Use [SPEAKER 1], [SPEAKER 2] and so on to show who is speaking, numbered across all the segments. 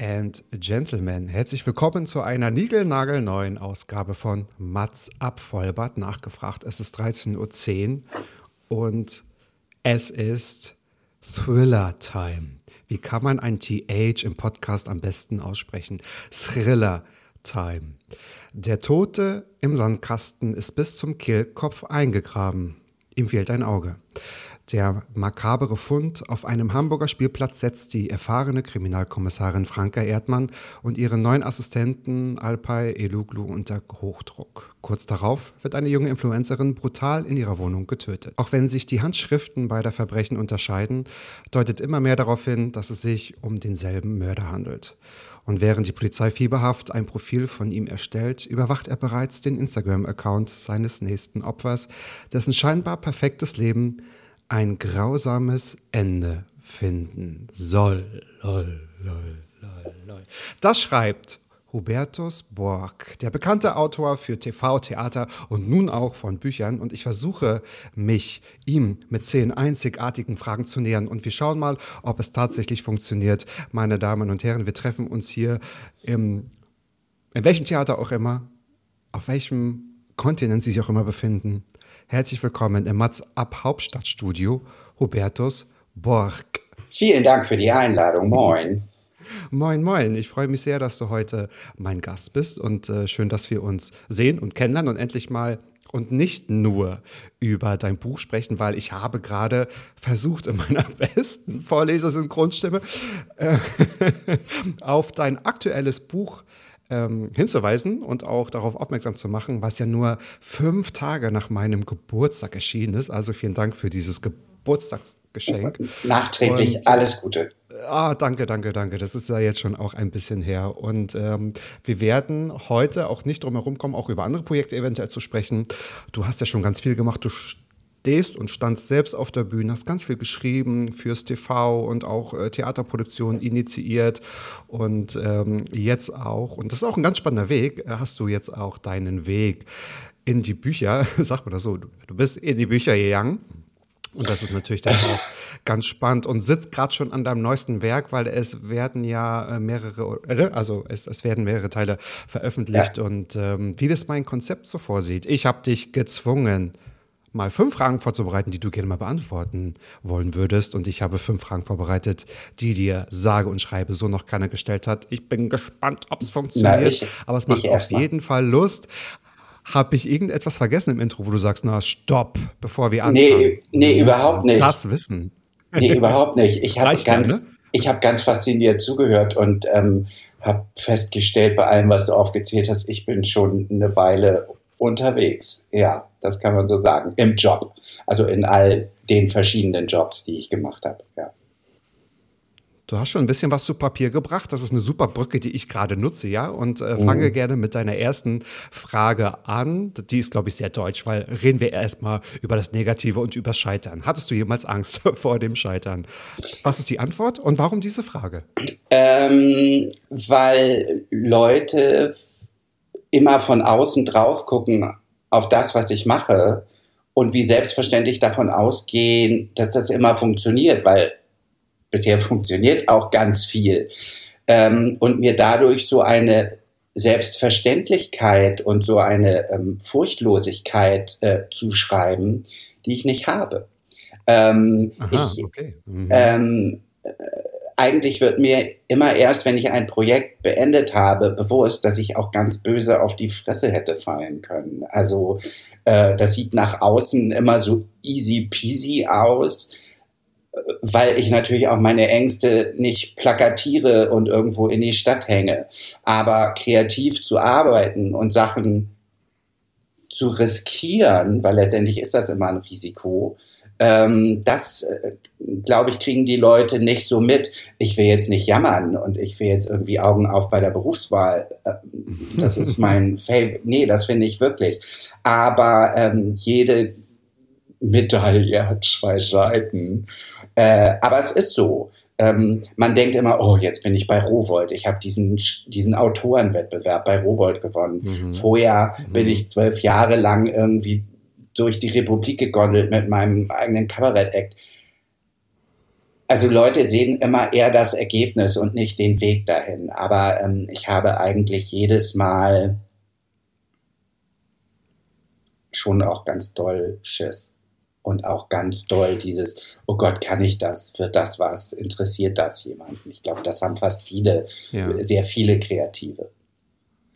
[SPEAKER 1] and Gentlemen, herzlich willkommen zu einer niegelnagelneuen Ausgabe von Mats ab Vollbart nachgefragt. Es ist 13.10 Uhr und es ist Thriller Time. Wie kann man ein TH im Podcast am besten aussprechen? Thriller Time. Der Tote im Sandkasten ist bis zum Kehlkopf eingegraben. Ihm fehlt ein Auge. Der makabere Fund auf einem Hamburger Spielplatz setzt die erfahrene Kriminalkommissarin Franka Erdmann und ihre neun Assistenten Alpay Eluglu unter Hochdruck. Kurz darauf wird eine junge Influencerin brutal in ihrer Wohnung getötet. Auch wenn sich die Handschriften beider Verbrechen unterscheiden, deutet immer mehr darauf hin, dass es sich um denselben Mörder handelt. Und während die Polizei fieberhaft ein Profil von ihm erstellt, überwacht er bereits den Instagram-Account seines nächsten Opfers, dessen scheinbar perfektes Leben ein grausames Ende finden soll. Lol, lol, lol, lol. Das schreibt Hubertus Borg, der bekannte Autor für TV, Theater und nun auch von Büchern. Und ich versuche mich ihm mit zehn einzigartigen Fragen zu nähern. Und wir schauen mal, ob es tatsächlich funktioniert. Meine Damen und Herren, wir treffen uns hier im, in welchem Theater auch immer, auf welchem Kontinent Sie sich auch immer befinden. Herzlich willkommen im Mats Ab Hauptstadtstudio, Hubertus Borg.
[SPEAKER 2] Vielen Dank für die Einladung. Moin.
[SPEAKER 1] Moin, moin. Ich freue mich sehr, dass du heute mein Gast bist und äh, schön, dass wir uns sehen und kennenlernen und endlich mal und nicht nur über dein Buch sprechen, weil ich habe gerade versucht, in meiner besten Vorlesersynchronstimme äh, auf dein aktuelles Buch ähm, hinzuweisen und auch darauf aufmerksam zu machen, was ja nur fünf Tage nach meinem Geburtstag erschienen ist. Also vielen Dank für dieses Geburtstagsgeschenk.
[SPEAKER 2] Nachträglich
[SPEAKER 1] Und-
[SPEAKER 2] alles Gute.
[SPEAKER 1] Ah, danke, danke, danke. Das ist ja jetzt schon auch ein bisschen her. Und ähm, wir werden heute auch nicht drum herum kommen, auch über andere Projekte eventuell zu sprechen. Du hast ja schon ganz viel gemacht. Du stehst und standst selbst auf der Bühne, hast ganz viel geschrieben fürs TV und auch äh, Theaterproduktionen initiiert. Und ähm, jetzt auch, und das ist auch ein ganz spannender Weg, äh, hast du jetzt auch deinen Weg in die Bücher, sag mal das so, du, du bist in die Bücher gegangen. Und das ist natürlich dann auch ganz spannend und sitzt gerade schon an deinem neuesten Werk, weil es werden ja äh, mehrere, also es, es werden mehrere Teile veröffentlicht und ähm, wie das mein Konzept so vorsieht. Ich habe dich gezwungen, mal fünf Fragen vorzubereiten, die du gerne mal beantworten wollen würdest. Und ich habe fünf Fragen vorbereitet, die dir sage und schreibe so noch keiner gestellt hat. Ich bin gespannt, ob es funktioniert,
[SPEAKER 2] Na, ich-
[SPEAKER 1] aber es macht auf
[SPEAKER 2] mal.
[SPEAKER 1] jeden Fall Lust. Habe ich irgendetwas vergessen im Intro, wo du sagst, na stopp, bevor wir anfangen?
[SPEAKER 2] Nee, nee, überhaupt nicht.
[SPEAKER 1] Das wissen.
[SPEAKER 2] Nee, überhaupt nicht. Ich habe ganz,
[SPEAKER 1] ne?
[SPEAKER 2] ich hab ganz fasziniert zugehört und ähm, habe festgestellt, bei allem, was du aufgezählt hast, ich bin schon eine Weile unterwegs. Ja, das kann man so sagen. Im Job. Also in all den verschiedenen Jobs, die ich gemacht habe. Ja.
[SPEAKER 1] Du hast schon ein bisschen was zu Papier gebracht. Das ist eine super Brücke, die ich gerade nutze, ja. Und äh,
[SPEAKER 2] Mhm.
[SPEAKER 1] fange gerne mit deiner ersten Frage an. Die ist, glaube ich, sehr deutsch, weil reden wir erstmal über das Negative und über Scheitern. Hattest du jemals Angst vor dem Scheitern? Was ist die Antwort und warum diese Frage?
[SPEAKER 2] Ähm, weil Leute immer von außen drauf gucken auf das, was ich mache und wie selbstverständlich davon ausgehen, dass das immer funktioniert, weil bisher funktioniert auch ganz viel. Ähm, und mir dadurch so eine Selbstverständlichkeit und so eine ähm, Furchtlosigkeit äh, zuschreiben, die ich nicht habe. Ähm,
[SPEAKER 1] Aha,
[SPEAKER 2] ich,
[SPEAKER 1] okay. Mhm.
[SPEAKER 2] ähm, äh, eigentlich wird mir immer erst, wenn ich ein Projekt beendet habe, bewusst, dass ich auch ganz böse auf die Fresse hätte fallen können. Also äh, das sieht nach außen immer so easy peasy aus. weil ich natürlich auch meine Ängste nicht plakatiere und irgendwo in die Stadt hänge. Aber kreativ zu arbeiten und Sachen zu riskieren, weil letztendlich ist das immer ein Risiko, ähm, das, äh, glaube ich, kriegen die Leute nicht so mit. Ich will jetzt nicht jammern und ich will jetzt irgendwie Augen auf bei der Berufswahl. Äh, das ist mein Favorite. Nee, das finde ich wirklich. Aber ähm, jede Medaille hat zwei Seiten. Äh, aber es ist so. Ähm, man denkt immer, oh, jetzt bin ich bei Rowold. Ich habe diesen, diesen Autorenwettbewerb bei Rowold gewonnen. Mhm. Vorher mhm. bin ich zwölf Jahre lang irgendwie durch die Republik gegondelt mit meinem eigenen Kabarett-Act. Also Leute sehen immer eher das Ergebnis und nicht den Weg dahin. Aber ähm, ich habe eigentlich jedes Mal schon auch ganz doll Schiss. Und auch ganz doll dieses, oh Gott, kann ich das? Wird das was? Interessiert das jemanden? Ich glaube, das haben fast viele, ja. sehr viele Kreative.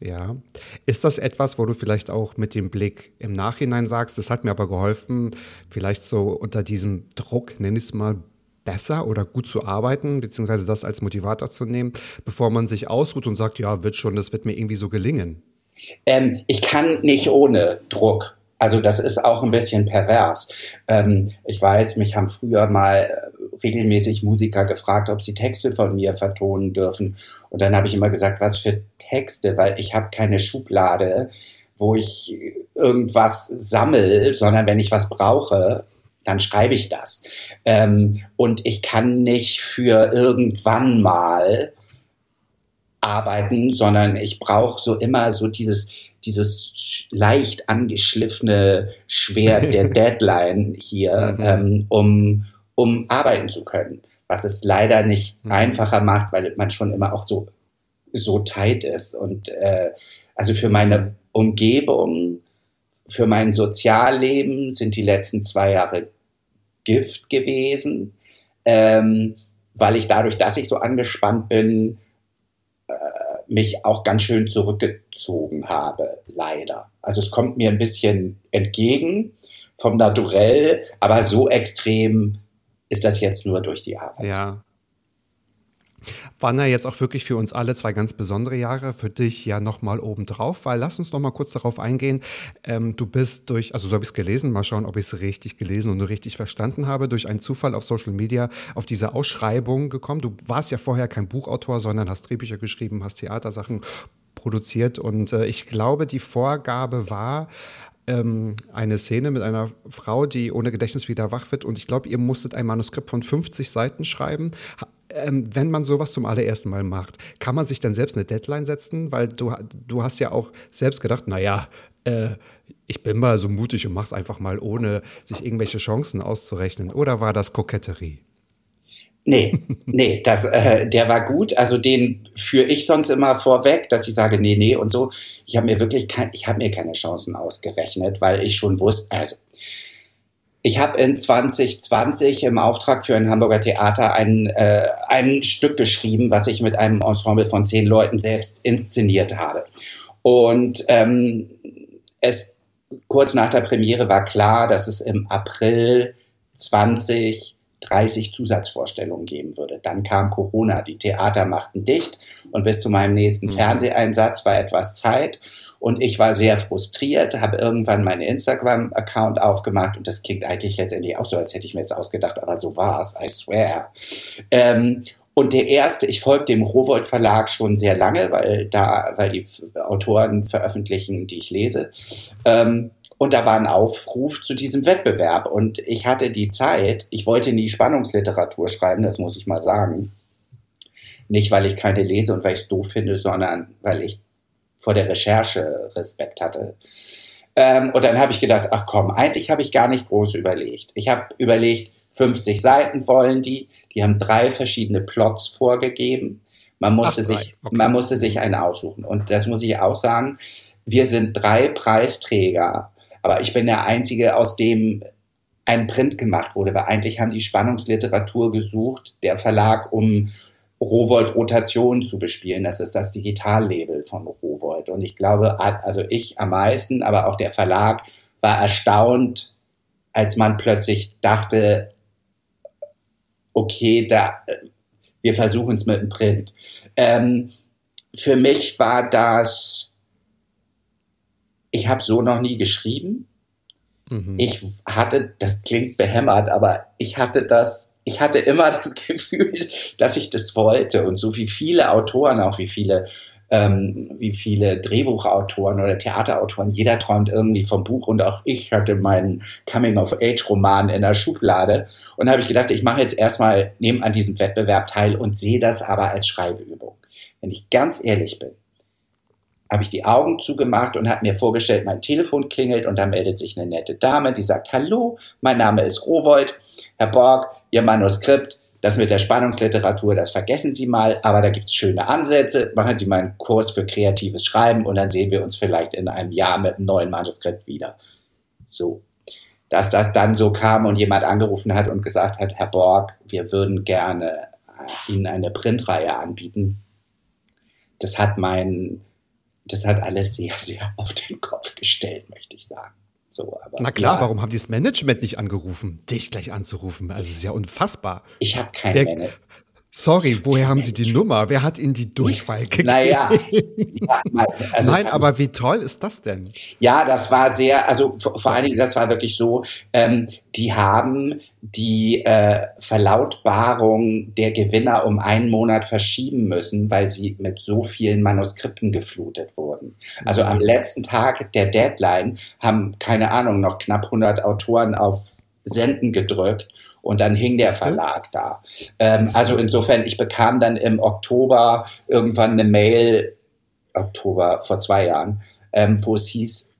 [SPEAKER 1] Ja. Ist das etwas, wo du vielleicht auch mit dem Blick im Nachhinein sagst, das hat mir aber geholfen, vielleicht so unter diesem Druck, nenn ich es mal, besser oder gut zu arbeiten, beziehungsweise das als Motivator zu nehmen, bevor man sich ausruht und sagt, ja, wird schon, das wird mir irgendwie so gelingen?
[SPEAKER 2] Ähm, ich kann nicht ohne Druck. Also das ist auch ein bisschen pervers. Ähm, ich weiß, mich haben früher mal äh, regelmäßig Musiker gefragt, ob sie Texte von mir vertonen dürfen. Und dann habe ich immer gesagt, was für Texte, weil ich habe keine Schublade, wo ich irgendwas sammel, sondern wenn ich was brauche, dann schreibe ich das. Ähm, und ich kann nicht für irgendwann mal arbeiten, sondern ich brauche so immer so dieses, dieses leicht angeschliffene Schwert der Deadline hier, mhm. ähm, um, um arbeiten zu können. Was es leider nicht mhm. einfacher macht, weil man schon immer auch so, so tight ist. Und äh, also für meine Umgebung, für mein Sozialleben sind die letzten zwei Jahre Gift gewesen, ähm, weil ich dadurch, dass ich so angespannt bin, mich auch ganz schön zurückgezogen habe, leider. Also es kommt mir ein bisschen entgegen vom Naturell, aber so extrem ist das jetzt nur durch die Arbeit.
[SPEAKER 1] Ja, waren ja jetzt auch wirklich für uns alle zwei ganz besondere Jahre, für dich ja nochmal obendrauf, weil lass uns noch mal kurz darauf eingehen. Ähm, du bist durch, also so habe ich es gelesen, mal schauen, ob ich es richtig gelesen und richtig verstanden habe, durch einen Zufall auf Social Media auf diese Ausschreibung gekommen. Du warst ja vorher kein Buchautor, sondern hast Drehbücher geschrieben, hast Theatersachen produziert und äh, ich glaube, die Vorgabe war, ähm, eine Szene mit einer Frau, die ohne Gedächtnis wieder wach wird. Und ich glaube, ihr musstet ein Manuskript von 50 Seiten schreiben. Ähm, wenn man sowas zum allerersten Mal macht, kann man sich dann selbst eine Deadline setzen? Weil du, du hast ja auch selbst gedacht, naja, äh, ich bin mal so mutig und mach's einfach mal, ohne sich irgendwelche Chancen auszurechnen. Oder war das Koketterie?
[SPEAKER 2] Nee, nee, das, äh, der war gut. Also den führe ich sonst immer vorweg, dass ich sage, nee, nee und so. Ich habe mir wirklich kein, ich habe mir keine Chancen ausgerechnet, weil ich schon wusste, also ich habe in 2020 im Auftrag für ein Hamburger Theater ein, äh, ein Stück geschrieben, was ich mit einem Ensemble von zehn Leuten selbst inszeniert habe. Und ähm, es kurz nach der Premiere war klar, dass es im April 20 30 Zusatzvorstellungen geben würde. Dann kam Corona, die Theater machten dicht und bis zu meinem nächsten mhm. Fernseheinsatz war etwas Zeit und ich war sehr frustriert, habe irgendwann meinen Instagram-Account aufgemacht und das klingt eigentlich letztendlich auch so, als hätte ich mir das ausgedacht, aber so war es, I swear. Ähm, und der erste, ich folge dem Rowold Verlag schon sehr lange, weil da, weil die Autoren veröffentlichen, die ich lese. Ähm, und da war ein Aufruf zu diesem Wettbewerb. Und ich hatte die Zeit, ich wollte nie Spannungsliteratur schreiben, das muss ich mal sagen. Nicht, weil ich keine lese und weil ich es doof finde, sondern weil ich vor der Recherche Respekt hatte. Ähm, und dann habe ich gedacht, ach komm, eigentlich habe ich gar nicht groß überlegt. Ich habe überlegt, 50 Seiten wollen die, die haben drei verschiedene Plots vorgegeben. Man musste, ach, sich, okay. man musste sich einen aussuchen. Und das muss ich auch sagen, wir sind drei Preisträger aber ich bin der Einzige, aus dem ein Print gemacht wurde, weil eigentlich haben die Spannungsliteratur gesucht, der Verlag, um Rowold Rotation zu bespielen. Das ist das Digitallabel von Rowold. Und ich glaube, also ich am meisten, aber auch der Verlag war erstaunt, als man plötzlich dachte, okay, da, wir versuchen es mit dem Print. Ähm, für mich war das, ich habe so noch nie geschrieben. Mhm. Ich hatte, das klingt behämmert, aber ich hatte das, ich hatte immer das Gefühl, dass ich das wollte. Und so wie viele Autoren, auch wie viele ähm, wie viele Drehbuchautoren oder Theaterautoren. Jeder träumt irgendwie vom Buch und auch ich hatte meinen Coming-of-Age-Roman in der Schublade und habe ich gedacht, ich mache jetzt erstmal neben an diesem Wettbewerb teil und sehe das aber als Schreibübung. Wenn ich ganz ehrlich bin, habe ich die Augen zugemacht und habe mir vorgestellt, mein Telefon klingelt und da meldet sich eine nette Dame, die sagt, hallo, mein Name ist Rowold, Herr Borg, Ihr Manuskript, das mit der Spannungsliteratur, das vergessen Sie mal, aber da gibt es schöne Ansätze. Machen Sie mal einen Kurs für kreatives Schreiben und dann sehen wir uns vielleicht in einem Jahr mit einem neuen Manuskript wieder. So. Dass das dann so kam und jemand angerufen hat und gesagt hat, Herr Borg, wir würden gerne Ihnen eine Printreihe anbieten. Das hat mein, das hat alles sehr, sehr auf den Kopf gestellt, möchte ich sagen.
[SPEAKER 1] So, aber, Na klar, ja. warum haben die das Management nicht angerufen, dich gleich anzurufen? Also es ist ja unfassbar.
[SPEAKER 2] Ich habe kein Management.
[SPEAKER 1] Sorry, woher haben Sie die Nummer? Wer hat Ihnen die Durchfall gegeben?
[SPEAKER 2] Naja.
[SPEAKER 1] Ja, also Nein, aber wie toll ist das denn?
[SPEAKER 2] Ja, das war sehr, also vor allen Dingen, das war wirklich so, ähm, die haben die äh, Verlautbarung der Gewinner um einen Monat verschieben müssen, weil sie mit so vielen Manuskripten geflutet wurden. Also am mhm. letzten Tag der Deadline haben, keine Ahnung, noch knapp 100 Autoren auf Senden gedrückt und dann hing der Verlag da. Ähm, also insofern, ich bekam dann im Oktober irgendwann eine Mail, Oktober vor zwei Jahren, ähm, wo es hieß,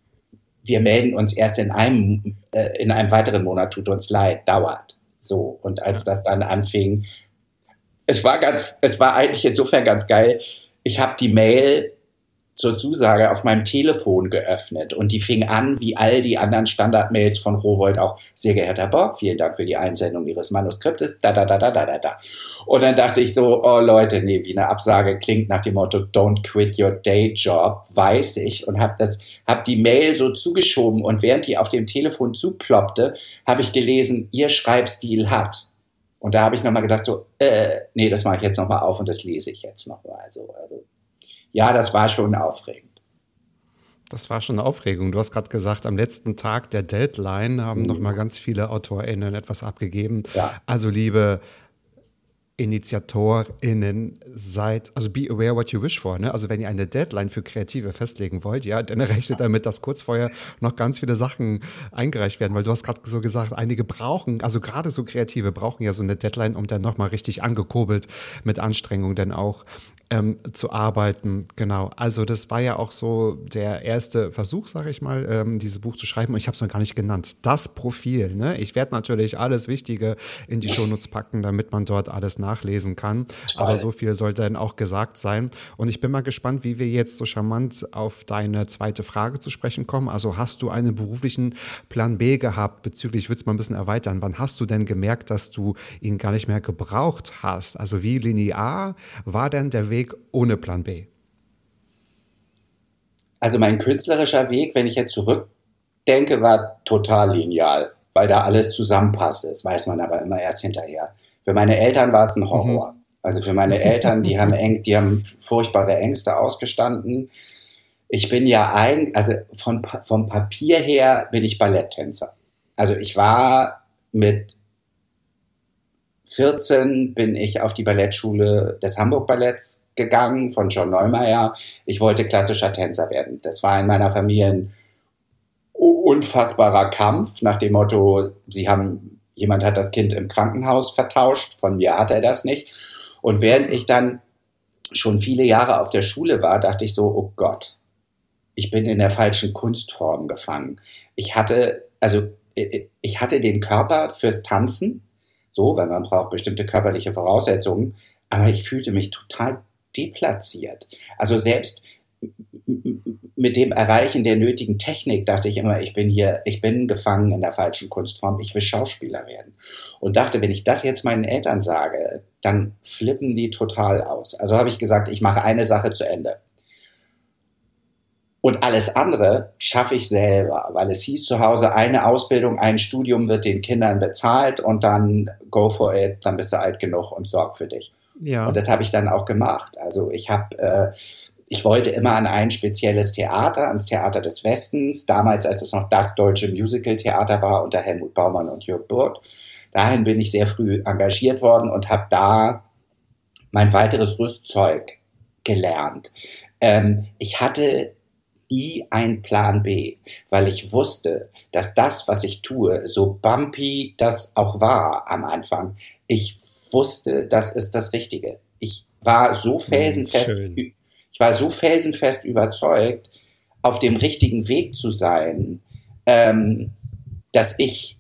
[SPEAKER 2] wir melden uns erst in einem, äh, in einem weiteren Monat, tut uns leid, dauert. So. Und als das dann anfing, es war ganz, es war eigentlich insofern ganz geil. Ich habe die Mail zur Zusage auf meinem Telefon geöffnet und die fing an, wie all die anderen Standardmails von Rowold auch, sehr geehrter Bob, vielen Dank für die Einsendung Ihres Manuskriptes, da, da, da, da, da, da, da. Und dann dachte ich so, oh Leute, nee, wie eine Absage klingt nach dem Motto, don't quit your day job, weiß ich und habe das, hab die Mail so zugeschoben und während die auf dem Telefon zuploppte, habe ich gelesen, Ihr Schreibstil hat. Und da habe ich nochmal gedacht so, äh, nee, das mache ich jetzt nochmal auf und das lese ich jetzt nochmal. Also, also ja, das war schon aufregend.
[SPEAKER 1] Das war schon eine Aufregung. Du hast gerade gesagt, am letzten Tag der Deadline haben mhm. noch mal ganz viele AutorInnen etwas abgegeben. Ja. Also liebe InitiatorInnen seid, also be aware what you wish for. Ne? Also wenn ihr eine Deadline für Kreative festlegen wollt, ja, dann rechnet damit, dass kurz vorher noch ganz viele Sachen eingereicht werden, weil du hast gerade so gesagt, einige brauchen, also gerade so Kreative brauchen ja so eine Deadline, um dann nochmal richtig angekurbelt mit Anstrengung dann auch ähm, zu arbeiten. Genau. Also das war ja auch so der erste Versuch, sage ich mal, ähm, dieses Buch zu schreiben. Und ich habe es noch gar nicht genannt. Das Profil. Ne? Ich werde natürlich alles Wichtige in die Shownotes packen, damit man dort alles nachlesen kann. Toll. Aber so viel sollte dann auch gesagt sein. Und ich bin mal gespannt, wie wir jetzt so charmant auf deine zweite Frage zu sprechen kommen. Also hast du einen beruflichen Plan B gehabt bezüglich, ich würde es mal ein bisschen erweitern. Wann hast du denn gemerkt, dass du ihn gar nicht mehr gebraucht hast? Also wie linear war denn der Weg Weg ohne Plan B?
[SPEAKER 2] Also mein künstlerischer Weg, wenn ich jetzt zurückdenke, war total lineal, weil da alles zusammenpasste. Das weiß man aber immer erst hinterher. Für meine Eltern war es ein Horror. Mhm. Also für meine Eltern, die haben, eng, die haben furchtbare Ängste ausgestanden. Ich bin ja ein, also von, vom Papier her bin ich Balletttänzer. Also ich war mit 14 bin ich auf die Ballettschule des Hamburg Balletts gegangen von John Neumeier. Ich wollte klassischer Tänzer werden. Das war in meiner Familie ein unfassbarer Kampf nach dem Motto, sie haben, jemand hat das Kind im Krankenhaus vertauscht, von mir hat er das nicht. Und während ich dann schon viele Jahre auf der Schule war, dachte ich so, oh Gott, ich bin in der falschen Kunstform gefangen. Ich hatte, also ich hatte den Körper fürs Tanzen, so, weil man braucht bestimmte körperliche Voraussetzungen, aber ich fühlte mich total deplatziert. Also selbst mit dem Erreichen der nötigen Technik dachte ich immer, ich bin hier, ich bin gefangen in der falschen Kunstform, ich will Schauspieler werden. Und dachte, wenn ich das jetzt meinen Eltern sage, dann flippen die total aus. Also habe ich gesagt, ich mache eine Sache zu Ende. Und alles andere schaffe ich selber, weil es hieß zu Hause, eine Ausbildung, ein Studium wird den Kindern bezahlt und dann go for it, dann bist du alt genug und sorg für dich.
[SPEAKER 1] Ja.
[SPEAKER 2] Und das habe ich dann auch gemacht. Also ich habe, äh, ich wollte immer an ein spezielles Theater, ans Theater des Westens, damals, als es noch das deutsche Musical-Theater war unter Helmut Baumann und Jörg Burg. Dahin bin ich sehr früh engagiert worden und habe da mein weiteres Rüstzeug gelernt. Ähm, ich hatte nie einen Plan B, weil ich wusste, dass das, was ich tue, so bumpy das auch war am Anfang, ich wusste, das ist das Richtige. Ich war so felsenfest,
[SPEAKER 1] schön.
[SPEAKER 2] ich war so felsenfest überzeugt, auf dem richtigen Weg zu sein, ähm, dass ich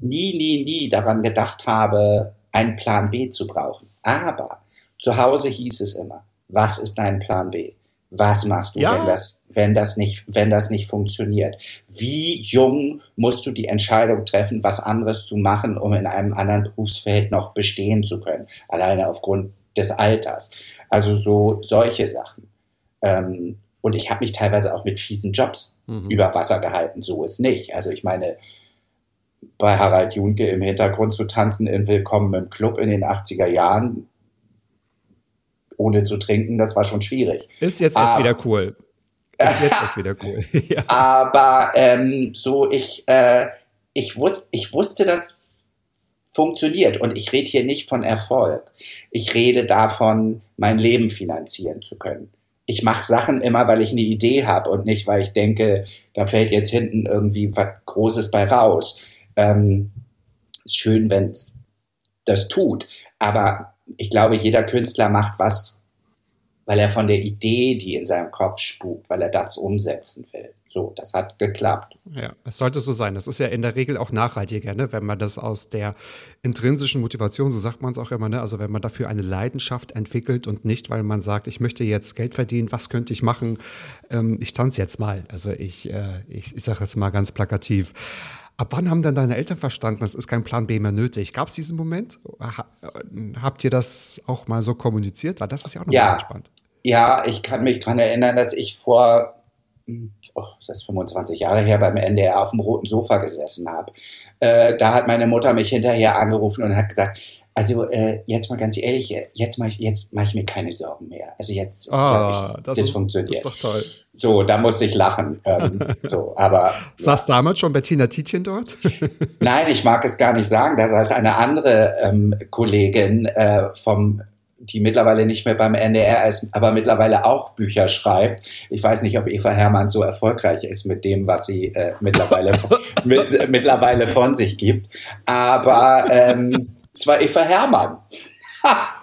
[SPEAKER 2] nie, nie, nie daran gedacht habe, einen Plan B zu brauchen. Aber zu Hause hieß es immer, was ist dein Plan B? Was machst du,
[SPEAKER 1] Ja.
[SPEAKER 2] wenn, das, wenn, das nicht, wenn das nicht funktioniert? Wie jung musst du die Entscheidung treffen, was anderes zu machen, um in einem anderen Berufsfeld noch bestehen zu können? Alleine aufgrund des Alters. Also so solche Sachen. Ähm, und ich habe mich teilweise auch mit fiesen Jobs
[SPEAKER 1] Mhm.
[SPEAKER 2] über Wasser gehalten. So ist nicht. Also ich meine, bei Harald Junke im Hintergrund zu tanzen in Willkommen im Club in den 80er Jahren, ohne zu trinken, das war schon schwierig.
[SPEAKER 1] Ist jetzt erst
[SPEAKER 2] Ah.
[SPEAKER 1] wieder cool. Ist jetzt erst wieder cool. ja.
[SPEAKER 2] Aber ähm, so, ich, äh, ich, wus ich wusste, das funktioniert. Und ich rede hier nicht von Erfolg. Ich rede davon, mein Leben finanzieren zu können. Ich mache Sachen immer, weil ich eine Idee habe und nicht, weil ich denke, da fällt jetzt hinten irgendwie was Großes bei raus. Ähm, ist schön, wenn es das tut. Aber ich glaube, jeder Künstler macht was, weil er von der Idee, die in seinem Kopf spukt, weil er das umsetzen will. So, das hat geklappt.
[SPEAKER 1] Ja, es sollte so sein. Das ist ja in der Regel auch nachhaltiger, ne? wenn man das aus der intrinsischen Motivation, so sagt man es auch immer, ne? also wenn man dafür eine Leidenschaft entwickelt und nicht, weil man sagt, ich möchte jetzt Geld verdienen, was könnte ich machen? Ähm, ich tanze jetzt mal. Also ich, äh, ich, ich sage jetzt mal ganz plakativ. Ab wann haben denn deine Eltern verstanden, es ist kein Plan B mehr nötig? Gab es diesen Moment? Ha habt ihr das auch mal so kommuniziert? Weil das ist ja auch noch
[SPEAKER 2] Ja.
[SPEAKER 1] mal entspannt.
[SPEAKER 2] Ja, ich kann mich daran erinnern, dass ich vor, hm, oh, das ist 25 Jahre her, beim NDR auf dem roten Sofa gesessen habe. Äh, da hat meine Mutter mich hinterher angerufen und hat gesagt, also äh, jetzt mal ganz ehrlich, jetzt mache ich, jetzt mach ich mir keine Sorgen mehr. Also jetzt
[SPEAKER 1] Ah,
[SPEAKER 2] ich,
[SPEAKER 1] das,
[SPEAKER 2] das,
[SPEAKER 1] ist,
[SPEAKER 2] funktioniert.
[SPEAKER 1] das ist doch toll.
[SPEAKER 2] So, da musste ich lachen. Ähm, so, aber
[SPEAKER 1] Saß damals schon Bettina Tietjen dort?
[SPEAKER 2] Nein, ich mag es gar nicht sagen. Da saß eine andere ähm, Kollegin äh, vom die mittlerweile nicht mehr beim NDR ist, aber mittlerweile auch Bücher schreibt. Ich weiß nicht, ob Eva Hermann so erfolgreich ist mit dem, was sie äh, mittlerweile, mit, mittlerweile von sich gibt. Aber ähm, es war Eva Hermann. Ha!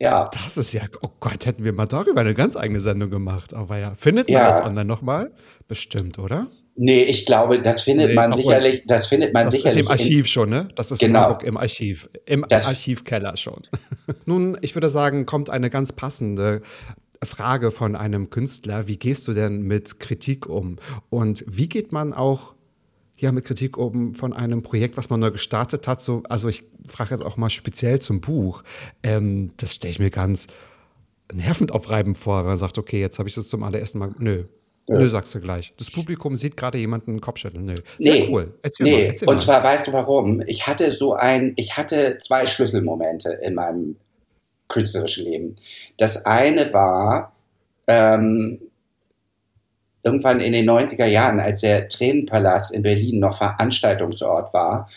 [SPEAKER 2] Ja,
[SPEAKER 1] Das ist ja, oh Gott, hätten wir mal darüber eine ganz eigene Sendung gemacht. Aber ja, findet man
[SPEAKER 2] Ja.
[SPEAKER 1] das online nochmal? Bestimmt, oder?
[SPEAKER 2] nee, ich glaube, das findet
[SPEAKER 1] Nee,
[SPEAKER 2] man sicherlich, das findet man
[SPEAKER 1] Das ist
[SPEAKER 2] sicherlich
[SPEAKER 1] im Archiv schon, ne? Das ist
[SPEAKER 2] Genau.
[SPEAKER 1] in im Archiv. Im
[SPEAKER 2] Das-
[SPEAKER 1] Archivkeller schon. Nun, ich würde sagen, kommt eine ganz passende Frage von einem Künstler. Wie gehst du denn mit Kritik um? Und wie geht man auch ja, mit Kritik um von einem Projekt, was man neu gestartet hat? So, also ich frage jetzt auch mal speziell zum Buch. Ähm, das stelle ich mir ganz nervenaufreibend vor, wenn man sagt, okay, jetzt habe ich das zum allerersten Mal. Nö. Nö, sagst du gleich. Das Publikum sieht gerade jemanden den Kopf schütteln. Nö. Sehr
[SPEAKER 2] Nee,
[SPEAKER 1] cool. Erzähl
[SPEAKER 2] nee.
[SPEAKER 1] mal. Erzähl
[SPEAKER 2] und
[SPEAKER 1] mal.
[SPEAKER 2] zwar weißt du warum? Ich hatte so ein, ich hatte zwei Schlüsselmomente in meinem künstlerischen Leben. Das eine war ähm, irgendwann in den 90er Jahren, als der Tränenpalast in Berlin noch Veranstaltungsort war,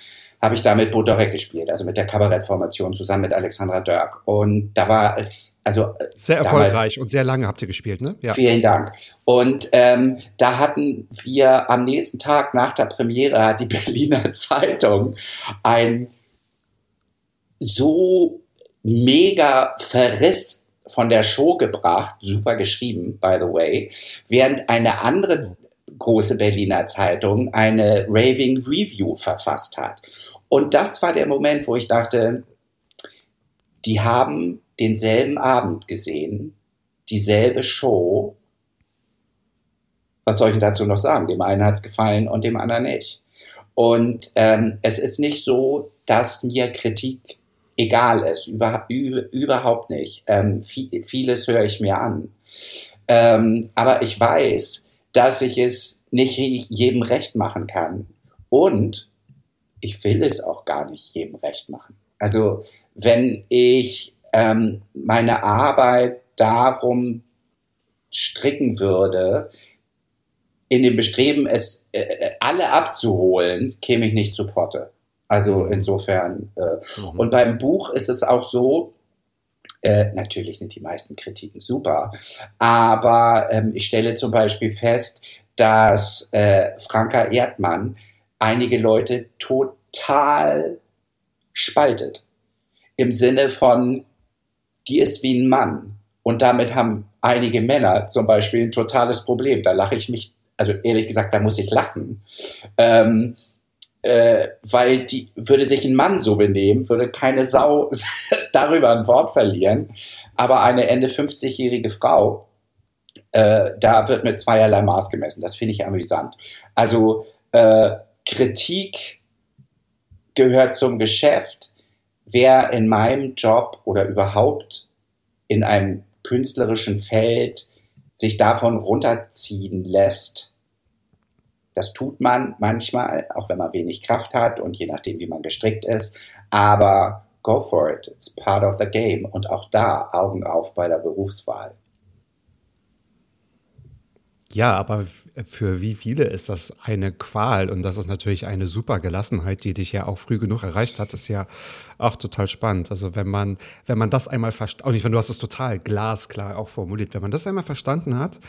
[SPEAKER 2] habe ich da mit Bodorek gespielt, also mit der Kabarettformation zusammen mit Alexandra Dörk. Und da war, also
[SPEAKER 1] Sehr
[SPEAKER 2] damals-
[SPEAKER 1] erfolgreich und sehr lange habt ihr gespielt, ne? Ja.
[SPEAKER 2] Vielen Dank. Und ähm, da hatten wir am nächsten Tag nach der Premiere hat die Berliner Zeitung ein so mega Verriss von der Show gebracht, super geschrieben, by the way, während eine andere große Berliner Zeitung eine Raving Review verfasst hat. Und das war der Moment, wo ich dachte, die haben denselben Abend gesehen, dieselbe Show. Was soll ich dazu noch sagen? Dem einen hat es gefallen und dem anderen nicht. Und ähm, es ist nicht so, dass mir Kritik egal ist. Über, über, überhaupt nicht. Ähm, viel, vieles höre ich mir an. Ähm, aber ich weiß, dass ich es nicht jedem recht machen kann. Und ich will es auch gar nicht jedem recht machen. Also wenn ich ähm, meine Arbeit darum stricken würde, in dem Bestreben, es äh, äh, alle abzuholen, käme ich nicht zu Potte. Also insofern. Äh, mhm. Und beim Buch ist es auch so, äh, natürlich sind die meisten Kritiken super, aber ähm, ich stelle zum Beispiel fest, dass äh, Franka Erdmann einige Leute total spaltet. Im Sinne von, die ist wie ein Mann. Und damit haben einige Männer zum Beispiel ein totales Problem. Da lache ich mich, also ehrlich gesagt, da muss ich lachen. Ähm, äh, weil die würde sich ein Mann so benehmen, würde keine Sau darüber ein Wort verlieren. Aber eine Ende 50-jährige Frau, äh, da wird mit zweierlei Maß gemessen. Das finde ich amüsant. Also äh, Kritik gehört zum Geschäft. Wer in meinem Job oder überhaupt in einem künstlerischen Feld sich davon runterziehen lässt, das tut man manchmal, auch wenn man wenig Kraft hat und je nachdem, wie man gestrickt ist. Aber go for it. It's part of the game. Und auch da Augen auf bei der Berufswahl.
[SPEAKER 1] Ja, aber für wie viele ist das eine Qual? Und das ist natürlich eine super Gelassenheit, die dich ja auch früh genug erreicht hat, ist ja auch total spannend. Also wenn man, wenn man das einmal verstanden, auch nicht, wenn du hast es total glasklar auch formuliert, wenn man das einmal verstanden hat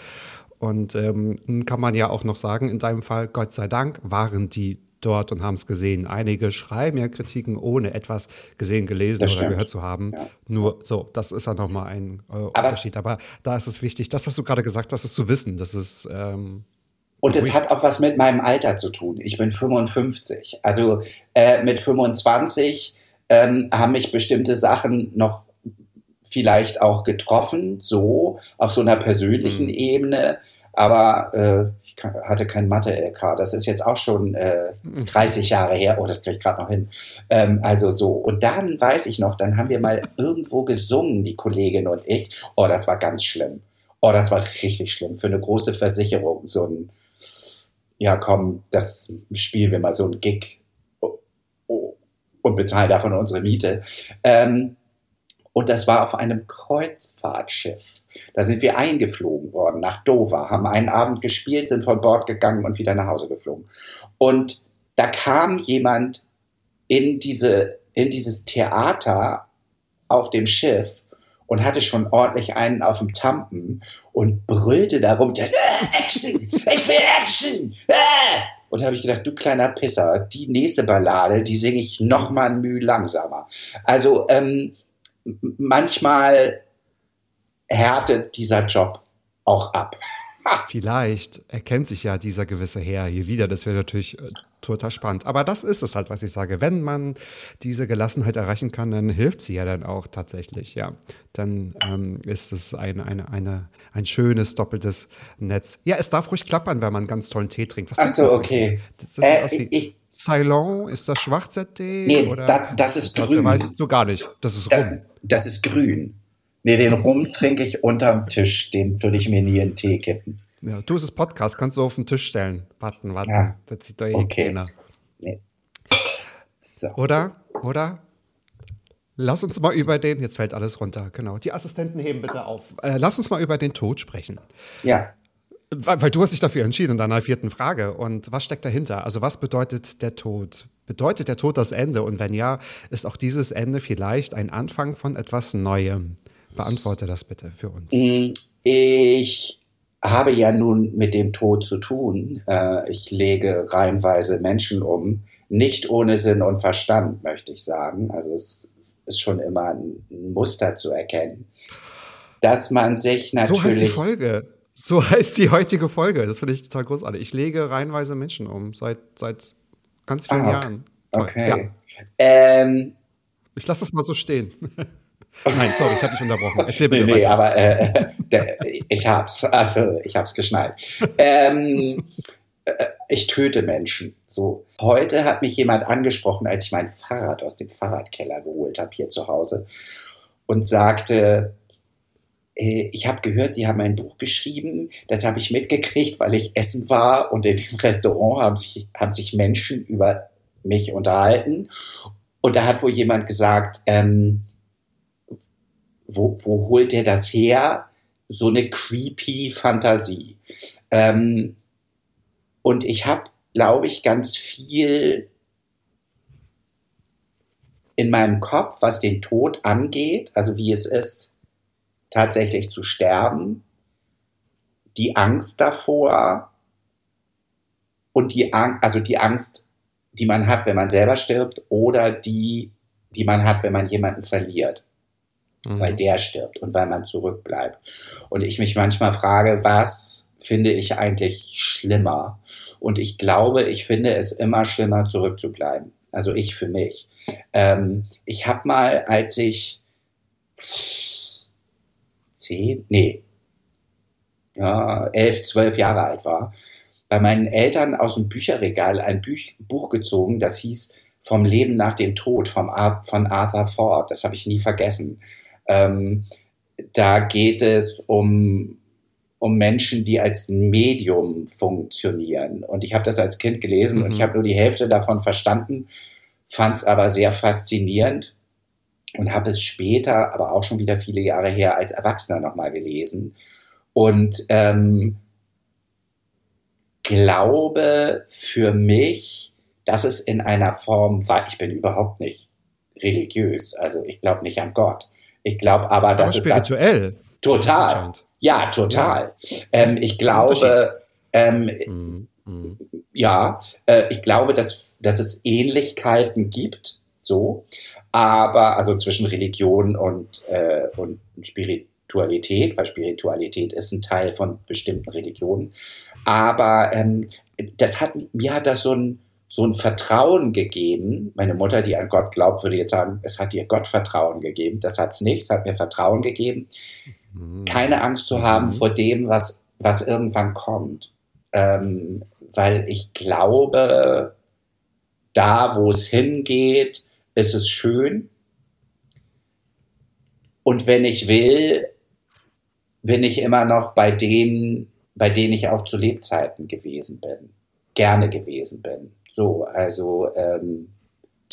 [SPEAKER 1] und ähm, kann man ja auch noch sagen, in deinem Fall, Gott sei Dank, waren die dort und haben es gesehen. Einige schreiben ja Kritiken, ohne etwas gesehen, gelesen oder gehört zu haben. Ja. Nur so, das ist ja nochmal ein äh, Aber Unterschied. Aber da ist es wichtig, das, was du gerade gesagt hast, ist zu wissen. Das ist. Ähm,
[SPEAKER 2] und es hat auch was mit meinem Alter zu tun. Ich bin 55. Also äh, mit 25 ähm, haben mich bestimmte Sachen noch vielleicht auch getroffen, so auf so einer persönlichen mhm. Ebene aber äh, ich hatte kein Mathe-LK. Das ist jetzt auch schon äh, 30 Jahre her. Oh, das kriege ich gerade noch hin. Ähm, also so. Und dann weiß ich noch, dann haben wir mal irgendwo gesungen, die Kollegin und ich. Oh, das war ganz schlimm. Oh, das war richtig schlimm. Für eine große Versicherung. So ein, ja komm, das spielen wir mal so ein Gig oh, oh, und bezahlen davon unsere Miete. Ähm, und das war auf einem Kreuzfahrtschiff. Da sind wir eingeflogen worden nach Dover, haben einen Abend gespielt, sind von Bord gegangen und wieder nach Hause geflogen. Und da kam jemand in, diese, in dieses Theater auf dem Schiff und hatte schon ordentlich einen auf dem Tampen und brüllte darum, äh, Action, ich will Action. Äh! Und da habe ich gedacht, du kleiner Pisser, die nächste Ballade, die singe ich noch mal ein Mühe langsamer. Also ähm, manchmal härtet dieser Job auch ab.
[SPEAKER 1] Vielleicht erkennt sich ja dieser gewisse Herr hier wieder. Das wäre natürlich äh, total spannend. Aber das ist es halt, was ich sage. Wenn man diese Gelassenheit erreichen kann, dann hilft sie ja dann auch tatsächlich. Ja, dann ähm, ist es ein, eine, eine, ein schönes doppeltes Netz. Ja, es darf ruhig klappern, wenn man einen ganz tollen Tee trinkt.
[SPEAKER 2] Was Ach so, okay.
[SPEAKER 1] Das, das äh, wie, ich, Ceylon, ist das Schwarztee?
[SPEAKER 2] Nee, oder? Da, das ist
[SPEAKER 1] das grün. Das weißt du gar nicht. Das ist rum.
[SPEAKER 2] Das ist grün. Nee, den Rum trinke ich unterm Tisch. Den würde ich mir nie in den Tee kippen.
[SPEAKER 1] Ja, du, es ist Podcast, kannst du auf den Tisch stellen. Warten, warten. Ja. Das sieht doch eh okay. keiner. Nee. So. Oder? Oder? Lass uns mal über den, jetzt fällt alles runter, genau. Die Assistenten heben bitte auf. Äh, lass uns mal über den Tod sprechen.
[SPEAKER 2] Ja.
[SPEAKER 1] Weil, weil, du hast dich dafür entschieden in deiner vierten Frage. Und was steckt dahinter? Also was bedeutet der Tod? Bedeutet der Tod das Ende? Und wenn ja, ist auch dieses Ende vielleicht ein Anfang von etwas Neuem? Beantworte das bitte für uns.
[SPEAKER 2] Mm, ich habe ja nun mit dem Tod zu tun. Äh, ich lege reihenweise Menschen um, nicht ohne Sinn und Verstand, möchte ich sagen. Also es ist schon immer ein Muster zu erkennen, dass man sich natürlich.
[SPEAKER 1] So heißt die Folge. So heißt die heutige Folge. Das finde ich total großartig. Ich lege reihenweise Menschen um seit, seit ganz vielen ah, okay. Jahren.
[SPEAKER 2] Toll. Okay. Ja. Ähm,
[SPEAKER 1] ich lasse das mal so stehen. Nein, sorry, ich habe dich unterbrochen. Erzähl bitte
[SPEAKER 2] nee. Nee, aber äh, der, ich hab's, also ich hab's geschnallt. ähm, äh, ich töte Menschen. So. Heute hat mich jemand angesprochen, als ich mein Fahrrad aus dem Fahrradkeller geholt habe hier zu Hause und sagte, äh, ich habe gehört, die haben ein Buch geschrieben, das habe ich mitgekriegt, weil ich essen war und in dem Restaurant haben sich, haben sich Menschen über mich unterhalten. Und da hat wohl jemand gesagt, ähm, wo, wo holt der das her? So eine creepy Fantasie. Ähm, und ich habe, glaube ich, ganz viel in meinem Kopf, was den Tod angeht, also wie es ist, tatsächlich zu sterben, die Angst davor und die Angst, also die Angst, die man hat, wenn man selber stirbt oder die, die man hat, wenn man jemanden verliert, mhm. weil der stirbt und weil man zurückbleibt. Und ich mich manchmal frage, was finde ich eigentlich schlimmer? Und ich glaube, ich finde es immer schlimmer, zurückzubleiben. Also ich für mich. Ähm, ich habe mal, als ich zehn, nee, ja, elf, zwölf Jahre alt war, bei meinen Eltern aus dem Bücherregal ein Büch, Buch gezogen, das hieß Vom Leben nach dem Tod vom Ar von Arthur Ford. Das habe ich nie vergessen. Ähm, da geht es um, um Menschen, die als Medium funktionieren. Und ich habe das als Kind gelesen mhm. und ich habe nur die Hälfte davon verstanden, fand es aber sehr faszinierend und habe es später, aber auch schon wieder viele Jahre her, als Erwachsener nochmal gelesen. Und ähm, glaube für mich, dass es in einer Form war, ich bin überhaupt nicht religiös, also ich glaube nicht an Gott. Ich glaube aber, dass aber
[SPEAKER 1] spirituell.
[SPEAKER 2] es total. Ja, total. Ja. Ähm, ich glaube, ähm, mhm. Mhm. ja, äh, ich glaube, dass, dass es Ähnlichkeiten gibt, so, aber also zwischen Religion und, äh, und Spiritualität, weil Spiritualität ist ein Teil von bestimmten Religionen. Aber ähm, das hat, mir hat das so ein, so ein Vertrauen gegeben. Meine Mutter, die an Gott glaubt, würde jetzt sagen, es hat ihr Gottvertrauen gegeben. Das hat es nicht, es hat mir Vertrauen gegeben. Mhm. Keine Angst zu haben mhm. vor dem, was, was irgendwann kommt. Ähm, weil ich glaube, da, wo es hingeht, ist es schön. Und wenn ich will, bin ich immer noch bei denen, bei denen ich auch zu Lebzeiten gewesen bin, gerne gewesen bin. So, also ähm,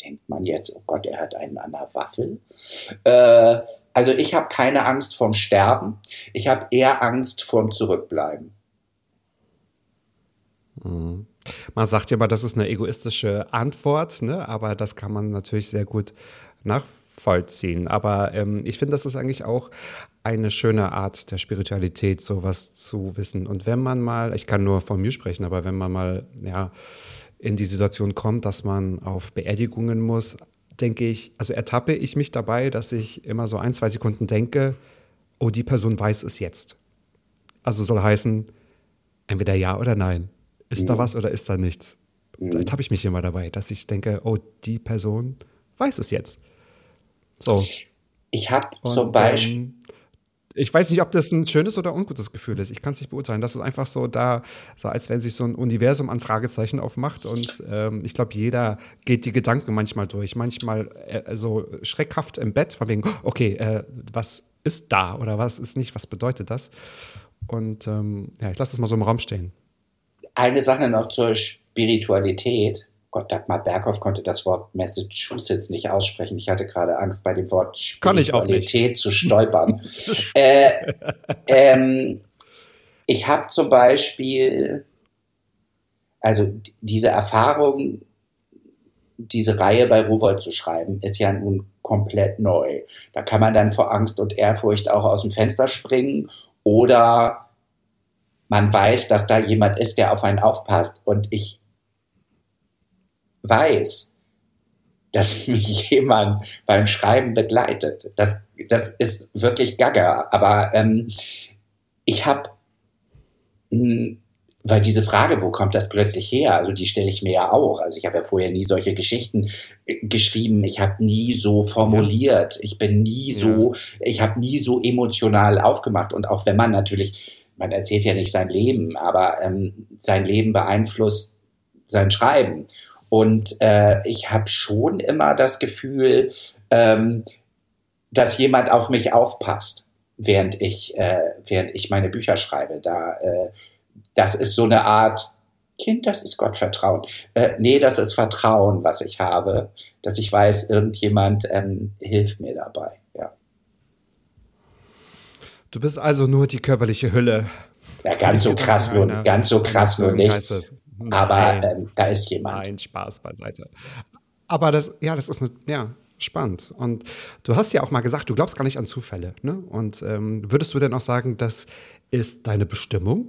[SPEAKER 2] denkt man jetzt, oh Gott, er hat einen an der Waffel. Äh, also ich habe keine Angst vorm Sterben, ich habe eher Angst vorm Zurückbleiben.
[SPEAKER 1] Mhm. Man sagt ja immer, das ist eine egoistische Antwort, ne? aber das kann man natürlich sehr gut nachvollziehen. Aber ähm, ich finde, das ist eigentlich auch eine schöne Art der Spiritualität, sowas zu wissen. Und wenn man mal, ich kann nur von mir sprechen, aber wenn man mal, ja, in die Situation kommt, dass man auf Beerdigungen muss, denke ich, also ertappe ich mich dabei, dass ich immer so ein, zwei Sekunden denke, oh, die Person weiß es jetzt. Also soll heißen, entweder ja oder nein. Ist mhm. da was oder ist da nichts? Mhm. Da ertappe ich mich immer dabei, dass ich denke, oh, die Person weiß es jetzt. So.
[SPEAKER 2] Ich habe zum Beispiel. Ähm,
[SPEAKER 1] ich weiß nicht, ob das ein schönes oder ungutes Gefühl ist. Ich kann es nicht beurteilen. Das ist einfach so da, so als wenn sich so ein Universum an Fragezeichen aufmacht. Und ähm, ich glaube, jeder geht die Gedanken manchmal durch. Manchmal äh, so schreckhaft im Bett, von wegen, okay, äh, was ist da oder was ist nicht, was bedeutet das? Und ähm, ja, ich lasse das mal so im Raum stehen.
[SPEAKER 2] Eine Sache noch zur Spiritualität. Gott, Dagmar Berghoff konnte das Wort Massachusetts nicht aussprechen. Ich hatte gerade Angst, bei dem Wort
[SPEAKER 1] Spiritualität
[SPEAKER 2] zu stolpern. äh, ähm, ich habe zum Beispiel, also diese Erfahrung, diese Reihe bei Rowold zu schreiben, ist ja nun komplett neu. Da kann man dann vor Angst und Ehrfurcht auch aus dem Fenster springen oder man weiß, dass da jemand ist, der auf einen aufpasst. Und ich weiß, dass mich jemand beim Schreiben begleitet. Das, das ist wirklich gaga. Aber ähm, ich habe, hm, weil diese Frage, wo kommt das plötzlich her? Also die stelle ich mir ja auch. Also ich habe ja vorher nie solche Geschichten äh, geschrieben. Ich habe nie so formuliert. Ich bin nie so, ich habe nie so emotional aufgemacht. Und auch wenn man natürlich man erzählt ja nicht sein Leben, aber ähm, sein Leben beeinflusst sein Schreiben. Und äh, ich habe schon immer das Gefühl, ähm, dass jemand auf mich aufpasst. während ich, äh, während ich meine Bücher schreibe. Da, äh, das ist so eine Art, Kind, das ist Gottvertrauen. Äh, nee, das ist Vertrauen, was ich habe, dass ich weiß, irgendjemand ähm, hilft mir dabei.
[SPEAKER 1] Du bist also nur die körperliche Hülle.
[SPEAKER 2] Ja, ganz so krass nur, ganz so krass nur nicht. Aber ähm, da ist jemand.
[SPEAKER 1] Nein, Spaß beiseite. Aber das, ja, das ist eine, ja, spannend. Und du hast ja auch mal gesagt, du glaubst gar nicht an Zufälle. Ne? Und ähm, würdest du denn auch sagen, das ist deine Bestimmung?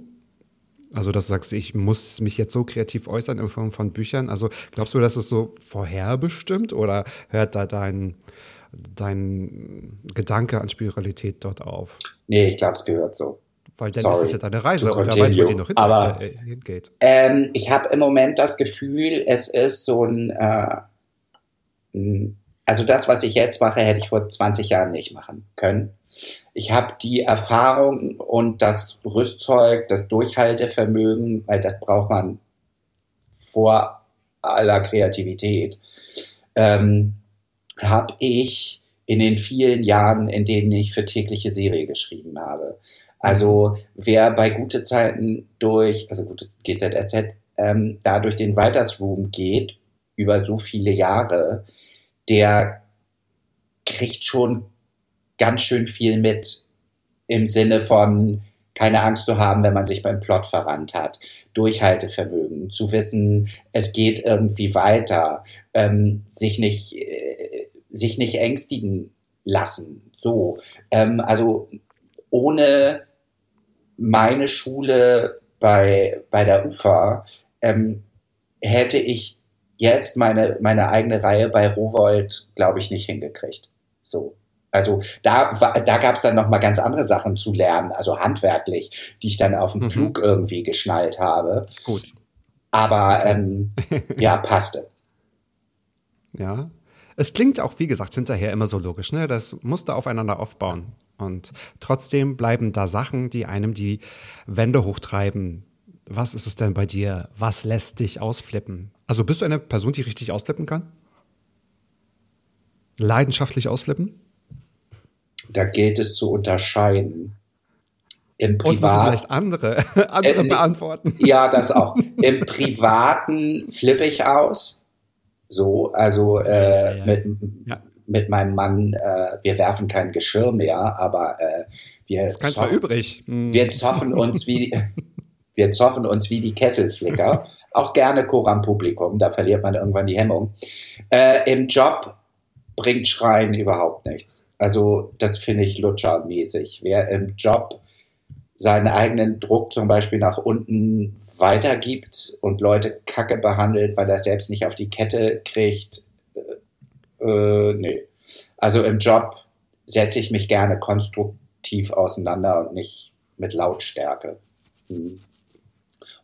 [SPEAKER 1] Also, dass du sagst, ich muss mich jetzt so kreativ äußern in Form von Büchern. Also, glaubst du, dass es so vorherbestimmt oder hört da dein, dein Gedanke an Spiritualität dort auf?
[SPEAKER 2] Nee, ich glaube, es gehört so.
[SPEAKER 1] Weil dann Sorry, ist es ja deine Reise und wer weiß, wo die noch hinter,
[SPEAKER 2] Aber, äh, hingeht. Ähm, ich habe im Moment das Gefühl, es ist so ein, äh, also das, was ich jetzt mache, hätte ich vor 20 Jahren nicht machen können. Ich habe die Erfahrung und das Rüstzeug, das Durchhaltevermögen, weil das braucht man vor aller Kreativität, ähm, habe ich in den vielen Jahren, in denen ich für tägliche Serie geschrieben habe. Also wer bei gute Zeiten durch, also gute GZSZ, ähm, da durch den Writers Room geht, über so viele Jahre, der kriegt schon ganz schön viel mit im Sinne von keine Angst zu haben, wenn man sich beim Plot verrannt hat, Durchhaltevermögen, zu wissen, es geht irgendwie weiter, ähm, sich nicht äh, sich nicht ängstigen lassen. So, ähm, also ohne meine Schule bei, bei der UFA ähm, hätte ich jetzt meine, meine eigene Reihe bei Rowold, glaube ich, nicht hingekriegt. So. Also da, da gab es dann noch mal ganz andere Sachen zu lernen, also handwerklich, die ich dann auf dem mhm. Flug irgendwie geschnallt habe.
[SPEAKER 1] Gut.
[SPEAKER 2] Aber ähm, ja, passte.
[SPEAKER 1] Ja. Es klingt auch, wie gesagt, hinterher immer so logisch, ne? Das musste aufeinander aufbauen. Und trotzdem bleiben da Sachen, die einem die Wände hochtreiben. Was ist es denn bei dir? Was lässt dich ausflippen? Also bist du eine Person, die richtig ausflippen kann? Leidenschaftlich ausflippen?
[SPEAKER 2] Da gilt es zu unterscheiden.
[SPEAKER 1] Im Privat, oh, müssen vielleicht andere, andere äh, beantworten.
[SPEAKER 2] Ja, das auch. Im Privaten flippe ich aus. So, also äh, ja, ja, mit, mit meinem Mann, äh, wir werfen kein Geschirr mehr, aber äh, wir,
[SPEAKER 1] zoffen, übrig.
[SPEAKER 2] Hm. wir zoffen uns wie wir zoffen uns wie die Kesselflicker. Auch gerne Chor am Publikum, da verliert man irgendwann die Hemmung. Äh, Im Job bringt Schreien überhaupt nichts. Also das finde ich lutschermäßig. Wer im Job seinen eigenen Druck zum Beispiel nach unten weitergibt und Leute kacke behandelt, weil er selbst nicht auf die Kette kriegt, äh, nee. Also im Job setze ich mich gerne konstruktiv auseinander und nicht mit Lautstärke. Hm.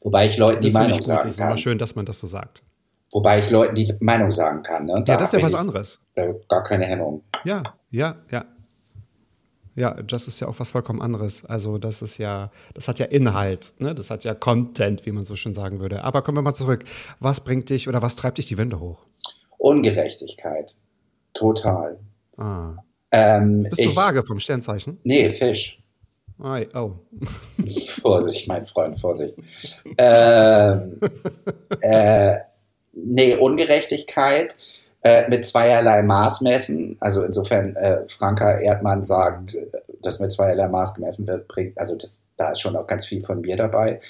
[SPEAKER 2] Wobei ich Leuten die Meinung sagen kann.
[SPEAKER 1] Das ist immer schön, dass man das so sagt.
[SPEAKER 2] Wobei ich Leuten die Meinung sagen kann. Ne?
[SPEAKER 1] Da ja, das ist ja was anderes.
[SPEAKER 2] Äh, gar keine Hemmung.
[SPEAKER 1] Ja, ja, ja. Ja, das ist ja auch was vollkommen anderes. Also das ist ja, das hat ja Inhalt, ne? das hat ja Content, wie man so schön sagen würde. Aber kommen wir mal zurück. Was bringt dich oder was treibt dich die Wände hoch?
[SPEAKER 2] Ungerechtigkeit. Total.
[SPEAKER 1] Ah. Ähm, Bist ich, du vage vom Sternzeichen?
[SPEAKER 2] Nee, Fisch.
[SPEAKER 1] Oh. oh.
[SPEAKER 2] Vorsicht, mein Freund, Vorsicht. ähm, äh, nee, Ungerechtigkeit äh, mit zweierlei Maß messen. Also insofern äh, Franka Erdmann sagt, dass mit zweierlei Maß gemessen wird, bringt, also das, da ist schon auch ganz viel von mir dabei.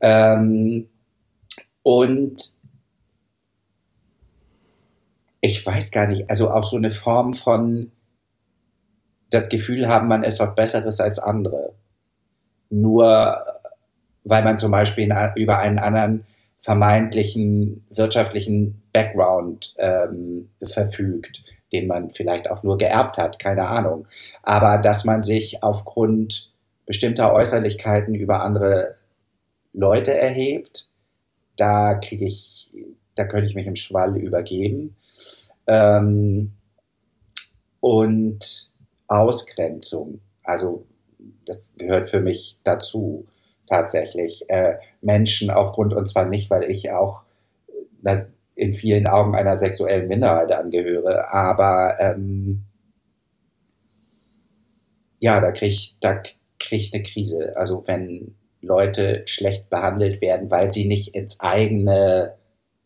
[SPEAKER 2] Ähm, und ich weiß gar nicht, also auch so eine Form von das Gefühl haben, man ist was Besseres als andere. Nur weil man zum Beispiel über einen anderen vermeintlichen wirtschaftlichen Background ähm, verfügt, den man vielleicht auch nur geerbt hat, keine Ahnung. Aber dass man sich aufgrund bestimmter Äußerlichkeiten über andere Leute erhebt, da kriege ich, da könnte ich mich im Schwall übergeben. Ähm, und Ausgrenzung, also das gehört für mich dazu tatsächlich. Äh, Menschen aufgrund, und zwar nicht, weil ich auch äh, in vielen Augen einer sexuellen Minderheit angehöre, aber ähm, ja, da kriege ich, da krieg ich eine Krise. Also wenn Leute schlecht behandelt werden, weil sie nicht ins eigene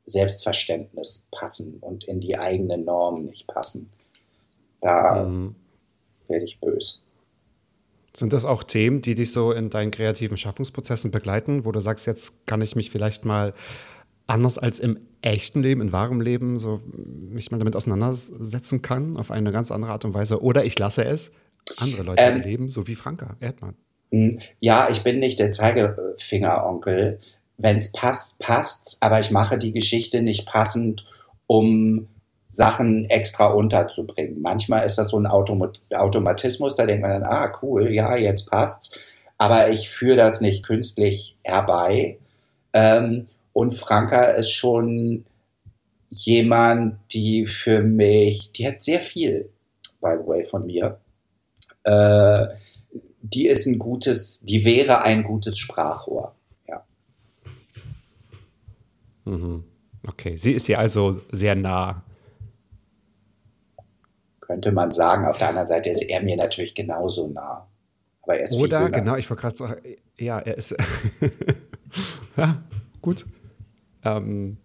[SPEAKER 2] Selbstverständnis passen und in die eigenen Normen nicht passen. Da mhm. werde ich böse.
[SPEAKER 1] Sind das auch Themen, die dich so in deinen kreativen Schaffungsprozessen begleiten, wo du sagst, jetzt kann ich mich vielleicht mal anders als im echten Leben, in wahrem Leben, so mich mal damit auseinandersetzen kann, auf eine ganz andere Art und Weise? Oder ich lasse es andere Leute ähm, erleben, so wie Franka Erdmann.
[SPEAKER 2] Ja, ich bin nicht der Zeigefingeronkel. Wenn es passt, passt's, aber ich mache die Geschichte nicht passend, um Sachen extra unterzubringen. Manchmal ist das so ein Automat Automatismus, da denkt man dann, ah, cool, ja, jetzt passt's. Aber ich führe das nicht künstlich herbei. Ähm, und Franka ist schon jemand, die für mich, die hat sehr viel, by the way, von mir. Äh, die ist ein gutes, die wäre ein gutes Sprachrohr. Ja.
[SPEAKER 1] Mhm. Okay, sie ist ja also sehr nah.
[SPEAKER 2] Könnte man sagen. Auf der anderen Seite ist er mir natürlich genauso nah.
[SPEAKER 1] Aber er ist Oder, genau, ich wollte gerade sagen, ja, er ist. ja, gut. Ähm,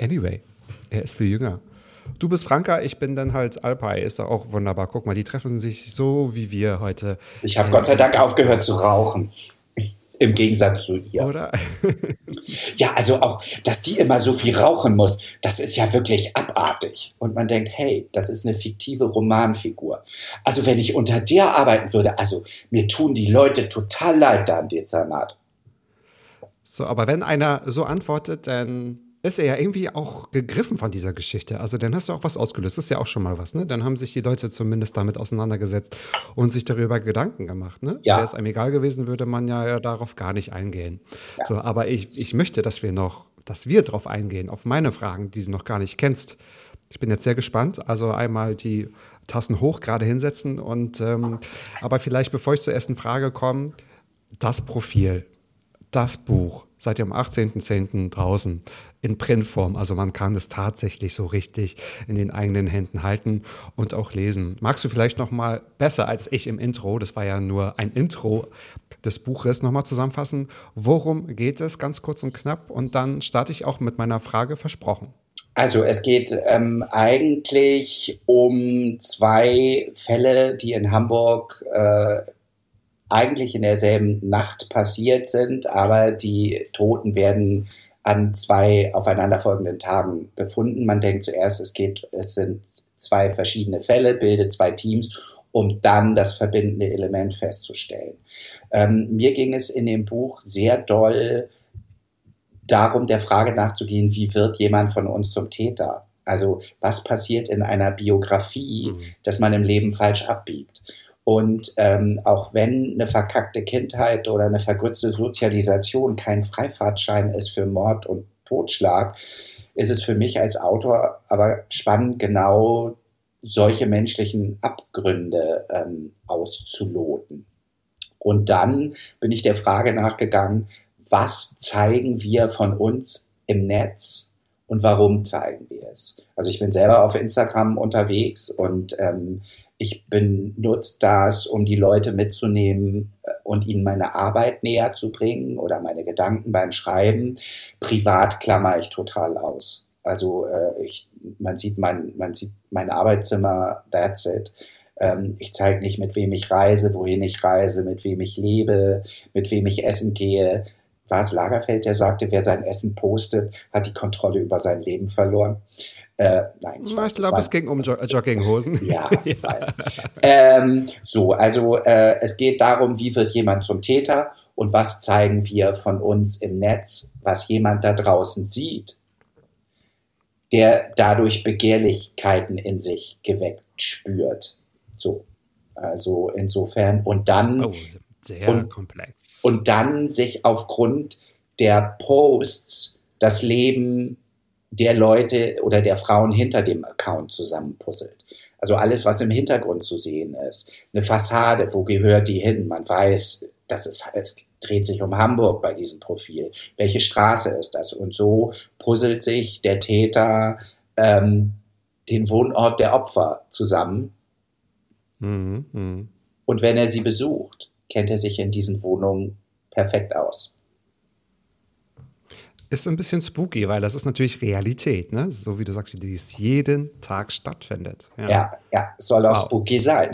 [SPEAKER 1] anyway, er ist viel jünger. Du bist Franka, ich bin dann halt Alpay. Ist doch auch wunderbar. Guck mal, die treffen sich so wie wir heute.
[SPEAKER 2] Ich habe Gott sei Dank aufgehört zu rauchen. Im Gegensatz zu ihr. Oder? ja, also auch, dass die immer so viel rauchen muss, das ist ja wirklich abartig. Und man denkt, hey, das ist eine fiktive Romanfigur. Also wenn ich unter der arbeiten würde, also mir tun die Leute total leid da im Dezernat.
[SPEAKER 1] So, aber wenn einer so antwortet, dann ist er ja irgendwie auch gegriffen von dieser Geschichte. Also dann hast du auch was ausgelöst. Das ist ja auch schon mal was, ne? Dann haben sich die Leute zumindest damit auseinandergesetzt und sich darüber Gedanken gemacht, ne? Ja. Wäre es einem egal gewesen, würde man ja darauf gar nicht eingehen. Ja. So, aber ich, ich möchte, dass wir noch, dass wir darauf eingehen, auf meine Fragen, die du noch gar nicht kennst. Ich bin jetzt sehr gespannt. Also einmal die Tassen hoch gerade hinsetzen und ähm, aber vielleicht, bevor ich zur ersten Frage komme, das Profil, das Buch ihr am 18.10. draußen in Printform. Also man kann es tatsächlich so richtig in den eigenen Händen halten und auch lesen. Magst du vielleicht noch mal besser als ich im Intro, das war ja nur ein Intro des Buches, noch mal zusammenfassen, worum geht es ganz kurz und knapp? Und dann starte ich auch mit meiner Frage versprochen.
[SPEAKER 2] Also es geht ähm, eigentlich um zwei Fälle, die in Hamburg äh, eigentlich in derselben Nacht passiert sind, aber die Toten werden an zwei aufeinanderfolgenden Tagen gefunden. Man denkt zuerst, es geht, es sind zwei verschiedene Fälle, bildet zwei Teams, um dann das verbindende Element festzustellen. Ähm, mir ging es in dem Buch sehr doll darum, der Frage nachzugehen, wie wird jemand von uns zum Täter? Also was passiert in einer Biografie, mhm. dass man im Leben falsch abbiegt? Und ähm, auch wenn eine verkackte Kindheit oder eine vergrützte Sozialisation kein Freifahrtschein ist für Mord und Totschlag, ist es für mich als Autor aber spannend, genau solche menschlichen Abgründe ähm, auszuloten. Und dann bin ich der Frage nachgegangen, was zeigen wir von uns im Netz und warum zeigen wir es? Also ich bin selber auf Instagram unterwegs und ähm, ich benutze das, um die Leute mitzunehmen äh, und ihnen meine Arbeit näher zu bringen oder meine Gedanken beim Schreiben. Privat klammer ich total aus. Also äh, ich, man, sieht mein, man sieht mein Arbeitszimmer, that's it. Ähm, ich zeige nicht, mit wem ich reise, wohin ich reise, mit wem ich lebe, mit wem ich essen gehe. War es Lagerfeld, der sagte, wer sein Essen postet, hat die Kontrolle über sein Leben verloren.
[SPEAKER 1] Äh, nein, ich, ich glaube, es ging um jo äh, Jogginghosen.
[SPEAKER 2] Ja, ich weiß. ähm, so, also äh, es geht darum, wie wird jemand zum Täter und was zeigen wir von uns im Netz, was jemand da draußen sieht, der dadurch Begehrlichkeiten in sich geweckt spürt. So, also insofern und dann
[SPEAKER 1] oh, sehr und, komplex
[SPEAKER 2] und dann sich aufgrund der Posts das Leben der Leute oder der Frauen hinter dem Account zusammenpuzzelt. Also alles, was im Hintergrund zu sehen ist. Eine Fassade, wo gehört die hin? Man weiß, dass es, es dreht sich um Hamburg bei diesem Profil. Welche Straße ist das? Und so puzzelt sich der Täter ähm, den Wohnort der Opfer zusammen. Mhm, mh. Und wenn er sie besucht, kennt er sich in diesen Wohnungen perfekt aus.
[SPEAKER 1] Ist ein bisschen spooky, weil das ist natürlich Realität, ne? So wie du sagst, wie dies jeden Tag stattfindet.
[SPEAKER 2] Ja, ja, ja soll auch wow. spooky sein.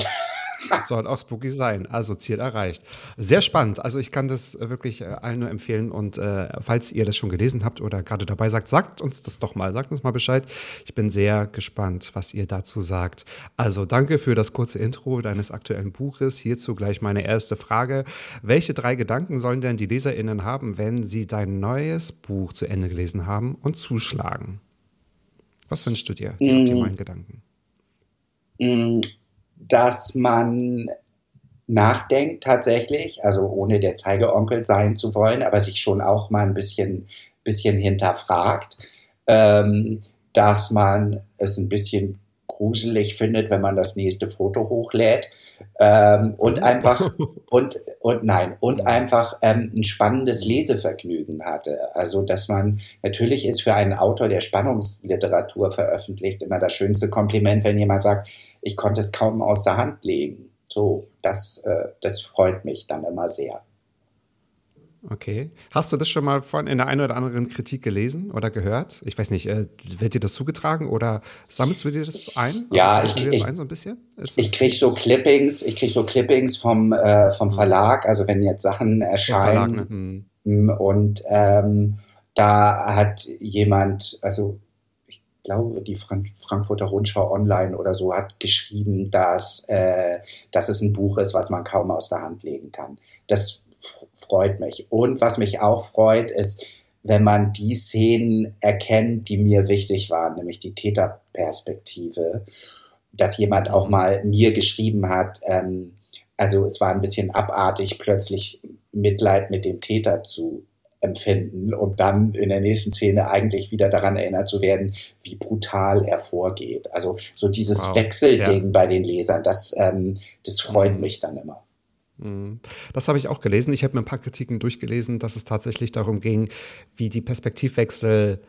[SPEAKER 1] Soll auch spooky sein. Also Ziel erreicht. Sehr spannend. Also ich kann das wirklich äh, allen nur empfehlen. Und äh, falls ihr das schon gelesen habt oder gerade dabei sagt, sagt uns das doch mal. Sagt uns mal Bescheid. Ich bin sehr gespannt, was ihr dazu sagt. Also danke für das kurze Intro deines aktuellen Buches. Hierzu gleich meine erste Frage. Welche drei Gedanken sollen denn die LeserInnen haben, wenn sie dein neues Buch zu Ende gelesen haben und zuschlagen? Was wünschst du dir, die mm. optimalen Gedanken?
[SPEAKER 2] Dass man nachdenkt tatsächlich, also ohne der Zeigeonkel sein zu wollen, aber sich schon auch mal ein bisschen, bisschen hinterfragt, ähm, dass man es ein bisschen gruselig findet, wenn man das nächste Foto hochlädt ähm, und einfach und und nein und einfach ähm, ein spannendes Lesevergnügen hatte. Also dass man natürlich ist für einen Autor, der Spannungsliteratur veröffentlicht, immer das schönste Kompliment, wenn jemand sagt, ich konnte es kaum aus der Hand legen. So, das, äh, das freut mich dann immer sehr.
[SPEAKER 1] Okay. Hast du das schon mal von in der einen oder anderen Kritik gelesen oder gehört? Ich weiß nicht, äh, wird dir das zugetragen oder sammelst du dir das ein? Also
[SPEAKER 2] ja, ich, das ein, so ein bisschen? ich kriege so Clippings, ich kriege so Clippings vom, äh, vom hm. Verlag, also wenn jetzt Sachen erscheinen. Verlag, ne? hm. Und ähm, da hat jemand, also glaube, die Frank Frankfurter Rundschau Online oder so hat geschrieben, dass, äh, dass es ein Buch ist, was man kaum aus der Hand legen kann. Das freut mich. Und was mich auch freut, ist, wenn man die Szenen erkennt, die mir wichtig waren, nämlich die Täterperspektive, dass jemand auch mal mir geschrieben hat, ähm, also es war ein bisschen abartig, plötzlich Mitleid mit dem Täter zu empfinden, um dann in der nächsten Szene eigentlich wieder daran erinnert zu werden, wie brutal er vorgeht. Also so dieses wow. Wechselding ja. bei den Lesern, das, ähm, das freut mhm. mich dann immer.
[SPEAKER 1] Mhm. Das habe ich auch gelesen. Ich habe mir ein paar Kritiken durchgelesen, dass es tatsächlich darum ging, wie die Perspektivwechsel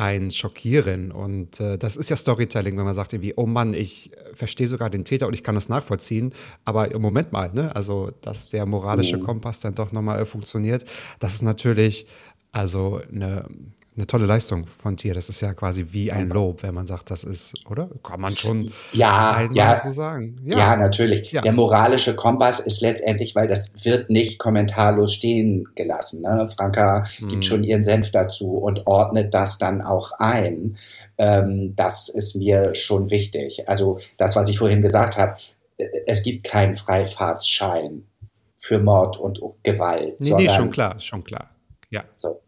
[SPEAKER 1] ein schockieren. Und äh, das ist ja Storytelling, wenn man sagt irgendwie, oh Mann, ich äh, verstehe sogar den Täter und ich kann das nachvollziehen. Aber im Moment mal, ne? Also, dass der moralische mhm. Kompass dann doch nochmal funktioniert, das ist natürlich also eine eine tolle Leistung von dir. Das ist ja quasi wie ein Lob, wenn man sagt, das ist, oder? Kann man schon
[SPEAKER 2] ja, einmal ja, so sagen. Ja, ja natürlich. Ja. Der moralische Kompass ist letztendlich, weil das wird nicht kommentarlos stehen gelassen. Ne? Franka hm. gibt schon ihren Senf dazu und ordnet das dann auch ein. Ähm, das ist mir schon wichtig. Also das, was ich vorhin gesagt habe, äh, es gibt keinen Freifahrtsschein für Mord und Gewalt.
[SPEAKER 1] Nee, nee, schon klar, schon klar. Ja. So.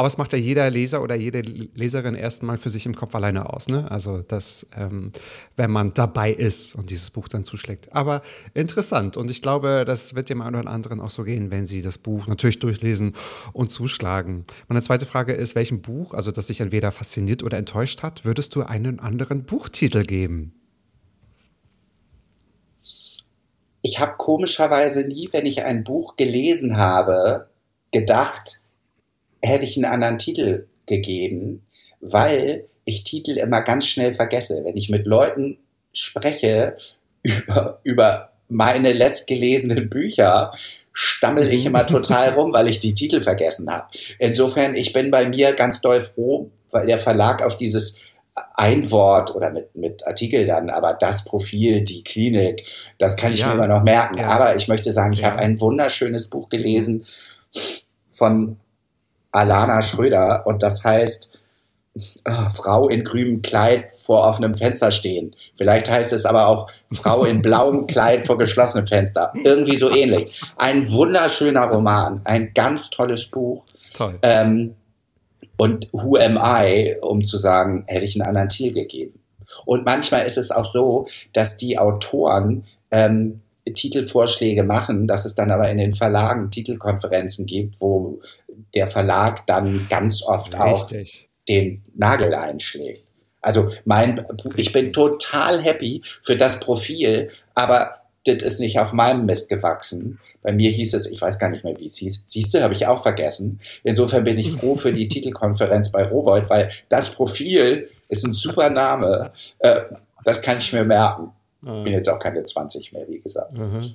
[SPEAKER 1] Aber es macht ja jeder Leser oder jede Leserin erstmal für sich im Kopf alleine aus. Ne? Also, das, ähm, wenn man dabei ist und dieses Buch dann zuschlägt. Aber interessant. Und ich glaube, das wird dem einen oder anderen auch so gehen, wenn sie das Buch natürlich durchlesen und zuschlagen. Meine zweite Frage ist: Welchem Buch, also das dich entweder fasziniert oder enttäuscht hat, würdest du einen anderen Buchtitel geben?
[SPEAKER 2] Ich habe komischerweise nie, wenn ich ein Buch gelesen habe, gedacht, hätte ich einen anderen Titel gegeben, weil ich Titel immer ganz schnell vergesse. Wenn ich mit Leuten spreche über, über meine letztgelesenen Bücher, stammel ich immer total rum, weil ich die Titel vergessen habe. Insofern, ich bin bei mir ganz doll froh, weil der Verlag auf dieses ein Wort oder mit, mit Artikel dann, aber das Profil, die Klinik, das kann ich ja. mir immer noch merken. Ja. Aber ich möchte sagen, ich ja. habe ein wunderschönes Buch gelesen von Alana Schröder und das heißt äh, Frau in grünem Kleid vor offenem Fenster stehen. Vielleicht heißt es aber auch Frau in blauem Kleid vor geschlossenem Fenster. Irgendwie so ähnlich. Ein wunderschöner Roman, ein ganz tolles Buch.
[SPEAKER 1] Toll.
[SPEAKER 2] Ähm, und Who am I, um zu sagen, hätte ich einen anderen Titel gegeben. Und manchmal ist es auch so, dass die Autoren ähm, Titelvorschläge machen, dass es dann aber in den Verlagen Titelkonferenzen gibt, wo der Verlag dann ganz oft Richtig. auch den Nagel einschlägt. Also mein, Richtig. ich bin total happy für das Profil, aber das ist nicht auf meinem Mist gewachsen. Bei mir hieß es, ich weiß gar nicht mehr, wie es hieß. Siehst du, habe ich auch vergessen. Insofern bin ich froh für die Titelkonferenz bei Rowold, weil das Profil ist ein super Name. Äh, das kann ich mir merken. Ich bin jetzt auch keine 20 mehr, wie gesagt.
[SPEAKER 1] Mhm.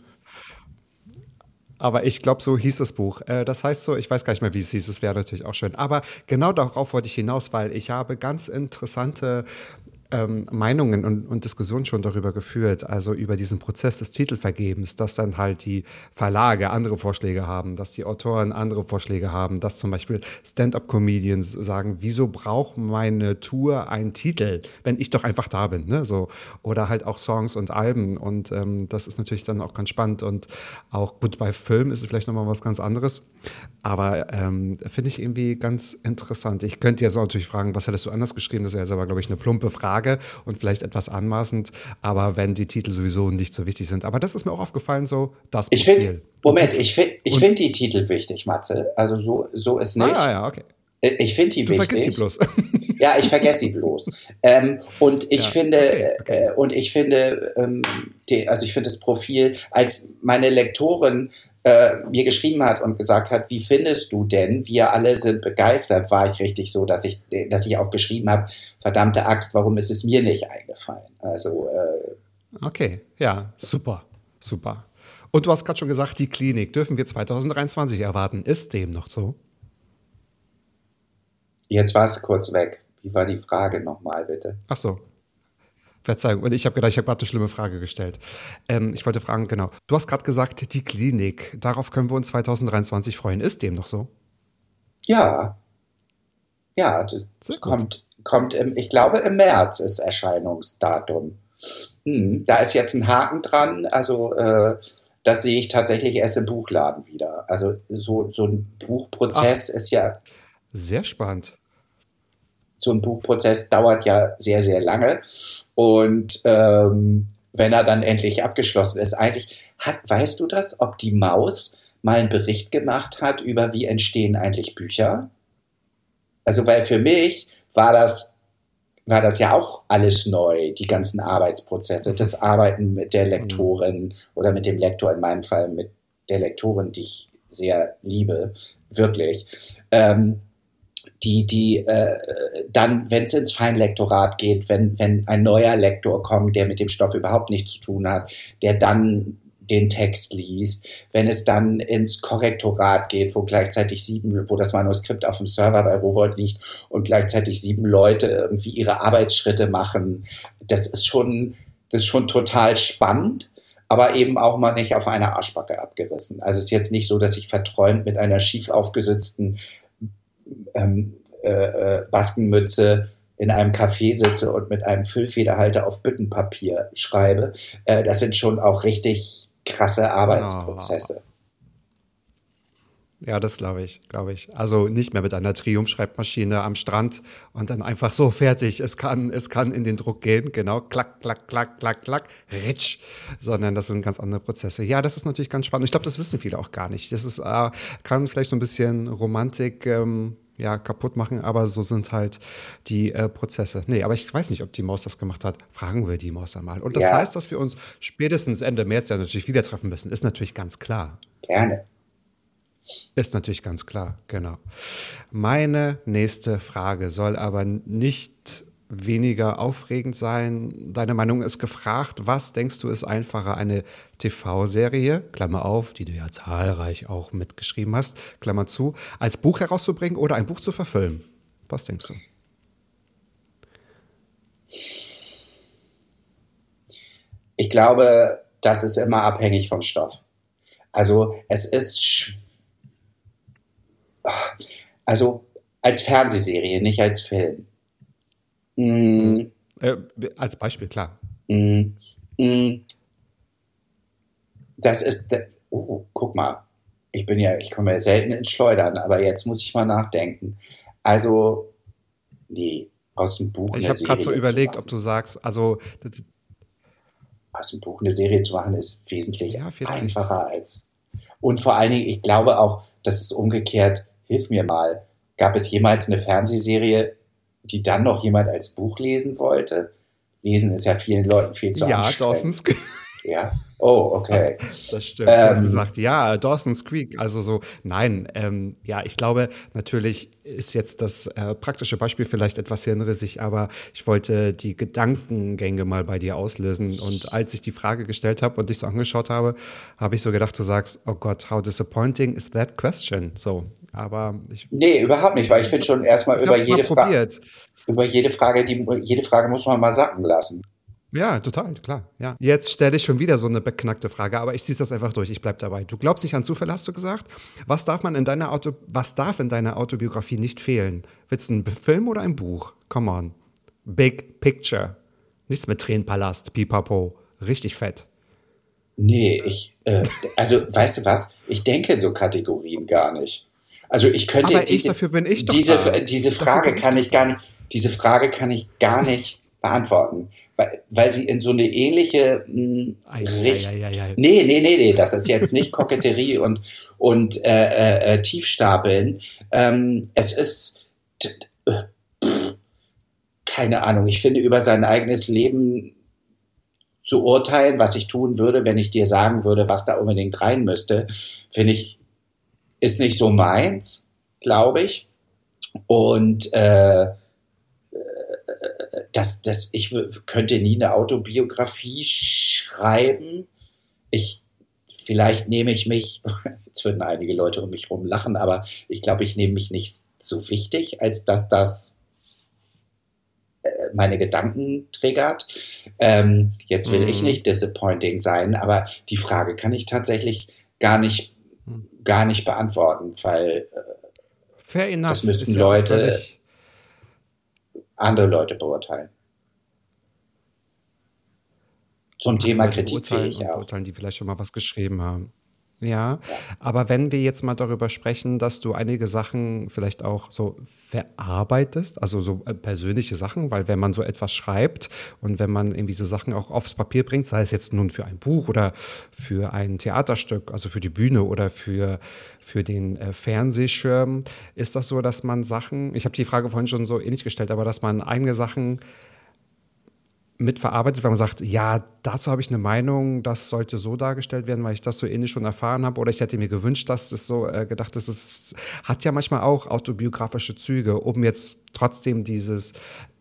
[SPEAKER 1] Aber ich glaube, so hieß das Buch. Äh, das heißt so, ich weiß gar nicht mehr, wie es hieß, es wäre natürlich auch schön. Aber genau darauf wollte ich hinaus, weil ich habe ganz interessante ähm, Meinungen und, und, Diskussionen schon darüber geführt, also über diesen Prozess des Titelvergebens, dass dann halt die Verlage andere Vorschläge haben, dass die Autoren andere Vorschläge haben, dass zum Beispiel Stand-up-Comedians sagen, wieso braucht meine Tour einen Titel, wenn ich doch einfach da bin, ne? So oder halt auch Songs und Alben und ähm, das ist natürlich dann auch ganz spannend und auch gut bei Film ist es vielleicht nochmal was ganz anderes, aber ähm, finde ich irgendwie ganz interessant. Ich könnte jetzt auch natürlich fragen, was hättest du anders geschrieben? Das ja jetzt aber glaube ich eine plumpe Frage. Frage und vielleicht etwas anmaßend, aber wenn die Titel sowieso nicht so wichtig sind. Aber das ist mir auch aufgefallen, so das
[SPEAKER 2] ich find, Moment, ich finde ich find die Titel wichtig, Matze. Also so, so ist nicht.
[SPEAKER 1] Ah, ja, okay.
[SPEAKER 2] Äh, ich finde die
[SPEAKER 1] du
[SPEAKER 2] wichtig.
[SPEAKER 1] Du vergisst sie bloß.
[SPEAKER 2] ja, ich vergesse sie bloß. Ähm, und ich ja, finde, okay, okay. Äh, und ich finde, ähm, die, also ich finde das Profil als meine Lektorin äh, mir geschrieben hat und gesagt hat, wie findest du denn? Wir alle sind begeistert, war ich richtig so, dass ich, dass ich auch geschrieben habe, verdammte Axt, warum ist es mir nicht eingefallen? Also
[SPEAKER 1] äh, okay, ja, super, super. Und du hast gerade schon gesagt, die Klinik dürfen wir 2023 erwarten. Ist dem noch so?
[SPEAKER 2] Jetzt war es kurz weg. Wie war die Frage nochmal, bitte?
[SPEAKER 1] Ach so. Verzeihung, und ich habe gedacht, ich habe gerade eine schlimme Frage gestellt. Ähm, ich wollte fragen, genau. Du hast gerade gesagt, die Klinik, darauf können wir uns 2023 freuen. Ist dem noch so?
[SPEAKER 2] Ja. Ja, das kommt, kommt im, ich glaube, im März ist Erscheinungsdatum. Hm, da ist jetzt ein Haken dran, also äh, das sehe ich tatsächlich erst im Buchladen wieder. Also so, so ein Buchprozess Ach, ist ja.
[SPEAKER 1] Sehr spannend
[SPEAKER 2] so ein Buchprozess dauert ja sehr, sehr lange. Und ähm, wenn er dann endlich abgeschlossen ist, eigentlich hat, weißt du das, ob die Maus mal einen Bericht gemacht hat über wie entstehen eigentlich Bücher? Also, weil für mich war das war das ja auch alles neu, die ganzen Arbeitsprozesse, das Arbeiten mit der Lektorin oder mit dem Lektor, in meinem Fall mit der Lektorin, die ich sehr liebe, wirklich. Ähm, die, die äh, dann, wenn es ins Feinlektorat geht, wenn, wenn ein neuer Lektor kommt, der mit dem Stoff überhaupt nichts zu tun hat, der dann den Text liest, wenn es dann ins Korrektorat geht, wo gleichzeitig sieben, wo das Manuskript auf dem Server bei Rowold liegt und gleichzeitig sieben Leute irgendwie ihre Arbeitsschritte machen, das ist schon, das ist schon total spannend, aber eben auch mal nicht auf einer Arschbacke abgerissen. Also es ist jetzt nicht so, dass ich verträumt mit einer schief aufgesetzten ähm, äh, äh, Baskenmütze in einem Café sitze und mit einem Füllfederhalter auf Büttenpapier schreibe. Äh, das sind schon auch richtig krasse Arbeitsprozesse. Oh.
[SPEAKER 1] Ja, das glaube ich, glaube ich. Also nicht mehr mit einer Triumph-Schreibmaschine am Strand und dann einfach so fertig. Es kann, es kann in den Druck gehen, genau, klack, klack, klack, klack, klack, ritsch, sondern das sind ganz andere Prozesse. Ja, das ist natürlich ganz spannend. Ich glaube, das wissen viele auch gar nicht. Das ist, äh, kann vielleicht so ein bisschen Romantik ähm, ja, kaputt machen, aber so sind halt die äh, Prozesse. Nee, aber ich weiß nicht, ob die Maus das gemacht hat. Fragen wir die Maus einmal. Und das ja. heißt, dass wir uns spätestens Ende März ja natürlich wieder treffen müssen. Ist natürlich ganz klar.
[SPEAKER 2] Gerne.
[SPEAKER 1] Ist natürlich ganz klar, genau. Meine nächste Frage soll aber nicht weniger aufregend sein. Deine Meinung ist gefragt. Was denkst du ist einfacher, eine TV-Serie, Klammer auf, die du ja zahlreich auch mitgeschrieben hast, Klammer zu, als Buch herauszubringen oder ein Buch zu verfilmen? Was denkst du?
[SPEAKER 2] Ich glaube, das ist immer abhängig vom Stoff. Also es ist, also als Fernsehserie, nicht als Film
[SPEAKER 1] Mm. Äh, als Beispiel, klar.
[SPEAKER 2] Mm. Mm. Das ist, oh, guck mal, ich bin ja, ich komme ja selten ins Schleudern, aber jetzt muss ich mal nachdenken. Also, nee, aus dem Buch.
[SPEAKER 1] Ich habe gerade so überlegt, ob du sagst, also.
[SPEAKER 2] Aus dem Buch eine Serie zu machen ist wesentlich ja, einfacher als. Und vor allen Dingen, ich glaube auch, das ist umgekehrt, hilf mir mal. Gab es jemals eine Fernsehserie, die dann noch jemand als Buch lesen wollte. Lesen ist ja vielen Leuten viel zu
[SPEAKER 1] Ja, Dawson's,
[SPEAKER 2] Ja. Oh, okay.
[SPEAKER 1] Das stimmt. Ähm, du hast gesagt, ja, Dawson's Creek. Also so, nein, ähm, ja, ich glaube, natürlich ist jetzt das äh, praktische Beispiel vielleicht etwas hirnrissig, aber ich wollte die Gedankengänge mal bei dir auslösen. Und als ich die Frage gestellt habe und dich so angeschaut habe, habe ich so gedacht, du sagst, oh Gott, how disappointing is that question? So, aber ich,
[SPEAKER 2] nee, überhaupt nicht, weil ich finde schon erstmal über jede Frage, über jede Frage, die, jede Frage muss man mal sacken lassen.
[SPEAKER 1] Ja, total, klar. Ja. Jetzt stelle ich schon wieder so eine beknackte Frage, aber ich ziehe das einfach durch. Ich bleibe dabei. Du glaubst nicht an Zufälle, hast du gesagt? Was darf man in deiner Auto, was darf in deiner Autobiografie nicht fehlen? Willst du einen Film oder ein Buch? Come on. Big Picture. Nichts mit Tränenpalast, Pipapo. Richtig fett.
[SPEAKER 2] Nee, ich, äh, also weißt du was? Ich denke in so Kategorien gar nicht. Also ich könnte
[SPEAKER 1] Aber ich, dafür bin ich doch
[SPEAKER 2] diese,
[SPEAKER 1] da.
[SPEAKER 2] diese Frage kann ich gar nicht, diese Frage kann ich gar nicht beantworten, weil, weil sie in so eine ähnliche mh,
[SPEAKER 1] Ei,
[SPEAKER 2] Richt-
[SPEAKER 1] ei, ei, ei, ei.
[SPEAKER 2] Nee, nee, nee, nee, das ist jetzt nicht Koketterie und, und äh, äh, äh, Tiefstapeln. Ähm, es ist, keine Ahnung, ich finde, über sein eigenes Leben zu urteilen, was ich tun würde, wenn ich dir sagen würde, was da unbedingt rein müsste, finde ich, ist nicht so meins, glaube ich. Und äh, das, das, ich könnte nie eine Autobiografie schreiben. Ich, vielleicht nehme ich mich, jetzt würden einige Leute um mich rum lachen, aber ich glaube, ich nehme mich nicht so wichtig, als dass das äh, meine Gedanken triggert. Ähm, jetzt will ich
[SPEAKER 1] Mhm.
[SPEAKER 2] nicht disappointing sein, aber die Frage kann ich tatsächlich gar nicht. Gar nicht beantworten, weil äh,
[SPEAKER 1] Fair enough.
[SPEAKER 2] Das müssten
[SPEAKER 1] ja
[SPEAKER 2] Leute- andere Leute beurteilen. Zum Thema
[SPEAKER 1] beurteilen
[SPEAKER 2] kritikfähig
[SPEAKER 1] und
[SPEAKER 2] auch.
[SPEAKER 1] beurteilen, die vielleicht schon mal was geschrieben haben. Ja, aber wenn wir jetzt mal darüber sprechen, dass du einige Sachen vielleicht auch so verarbeitest, also so äh, persönliche Sachen, weil wenn man so etwas schreibt und wenn man irgendwie so Sachen auch aufs Papier bringt, sei es jetzt nun für ein Buch oder für ein Theaterstück, also für die Bühne oder für, für den äh, Fernsehschirm, ist das so, dass man Sachen, ich habe die Frage vorhin schon so ähnlich gestellt, aber dass man eigene Sachen mitverarbeitet, weil man sagt, ja, dazu habe ich eine Meinung, das sollte so dargestellt werden, weil ich das so ähnlich schon erfahren habe. Oder ich hätte mir gewünscht, dass es so äh, gedacht ist, es hat ja manchmal auch autobiografische Züge, um jetzt trotzdem dieses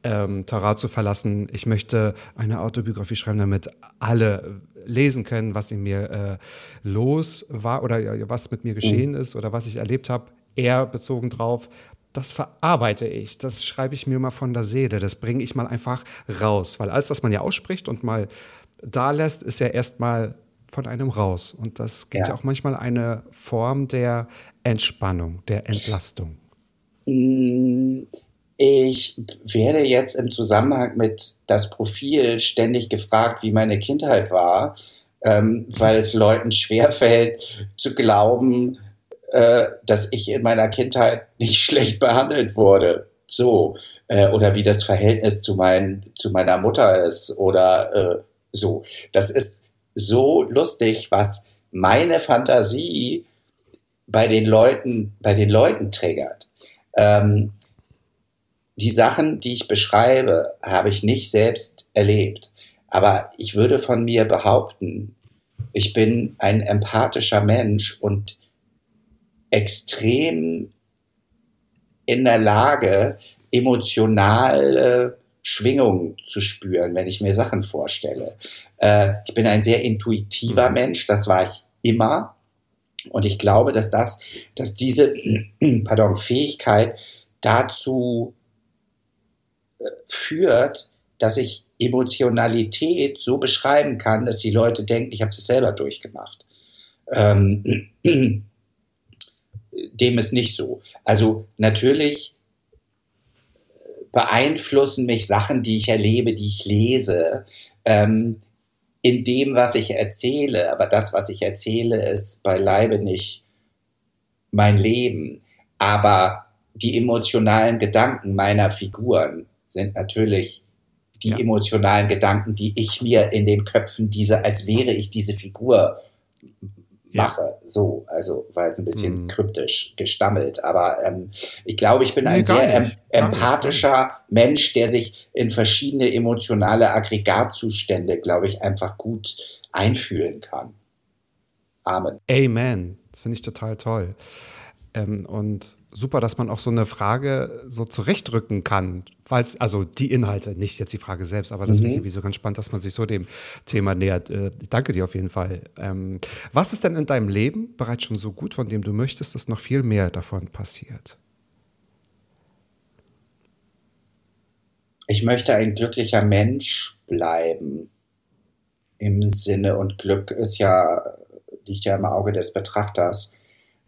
[SPEAKER 1] ähm, Terrain zu verlassen. Ich möchte eine Autobiografie schreiben, damit alle lesen können, was in mir äh, los war oder was mit mir geschehen ist oder was ich erlebt habe, eher bezogen drauf, das verarbeite ich, das schreibe ich mir mal von der Seele, das bringe ich mal einfach raus, weil alles, was man ja ausspricht und mal da lässt, ist ja erstmal von einem raus. Und das gibt ja.
[SPEAKER 2] Ja.
[SPEAKER 1] auch manchmal eine Form der Entspannung, der Entlastung.
[SPEAKER 2] Mm, Ich werde jetzt im Zusammenhang mit das Profil ständig gefragt, wie meine Kindheit war, ähm, weil es Leuten schwerfällt zu glauben, äh, dass ich in meiner Kindheit nicht schlecht behandelt wurde. So. Äh, oder wie das Verhältnis zu, mein, zu meiner Mutter ist oder äh, so. Das ist so lustig, was meine Fantasie bei den Leuten, bei den Leuten triggert. Ähm, die Sachen, die ich beschreibe, habe ich nicht selbst erlebt. Aber ich würde von mir behaupten, ich bin ein empathischer Mensch und extrem in der Lage, emotionale Schwingungen zu spüren, wenn ich mir Sachen vorstelle. Äh, ich bin ein sehr intuitiver
[SPEAKER 1] Mhm.
[SPEAKER 2] Mensch, das war ich immer. Und ich glaube, dass das, dass diese, pardon, Fähigkeit dazu äh, führt, dass ich Emotionalität so beschreiben kann, dass die Leute denken, ich habe das selber durchgemacht. Ähm, dem ist nicht so. Also natürlich beeinflussen mich Sachen, die ich erlebe, die ich lese, ähm, in dem, was ich erzähle. Aber das, was ich erzähle, ist beileibe nicht mein Leben. Aber die emotionalen Gedanken meiner Figuren sind natürlich die
[SPEAKER 1] Ja.
[SPEAKER 2] emotionalen Gedanken, die ich mir in den Köpfen dieser, als wäre ich diese Figur mache. So, also war jetzt ein bisschen
[SPEAKER 1] Mhm.
[SPEAKER 2] kryptisch gestammelt, aber ähm, ich glaube, ich bin
[SPEAKER 1] Nee,
[SPEAKER 2] ein sehr em
[SPEAKER 1] nicht. Gar nicht,
[SPEAKER 2] empathischer Mensch, der sich in verschiedene emotionale Aggregatzustände, glaube ich, einfach gut einfühlen kann. Amen.
[SPEAKER 1] Amen. Das finde ich total toll. Ähm, und super, dass man auch so eine Frage so zurechtrücken kann, falls, also die Inhalte, nicht jetzt die Frage selbst, aber das mhm. finde ich irgendwie so ganz spannend, dass man sich so dem Thema nähert. Äh, ich danke dir auf jeden Fall. Ähm, was ist denn in deinem Leben bereits schon so gut, von dem du möchtest, dass noch viel mehr davon passiert?
[SPEAKER 2] Ich möchte ein glücklicher Mensch bleiben. Im Sinne und Glück ist ja, liegt ja im Auge des Betrachters.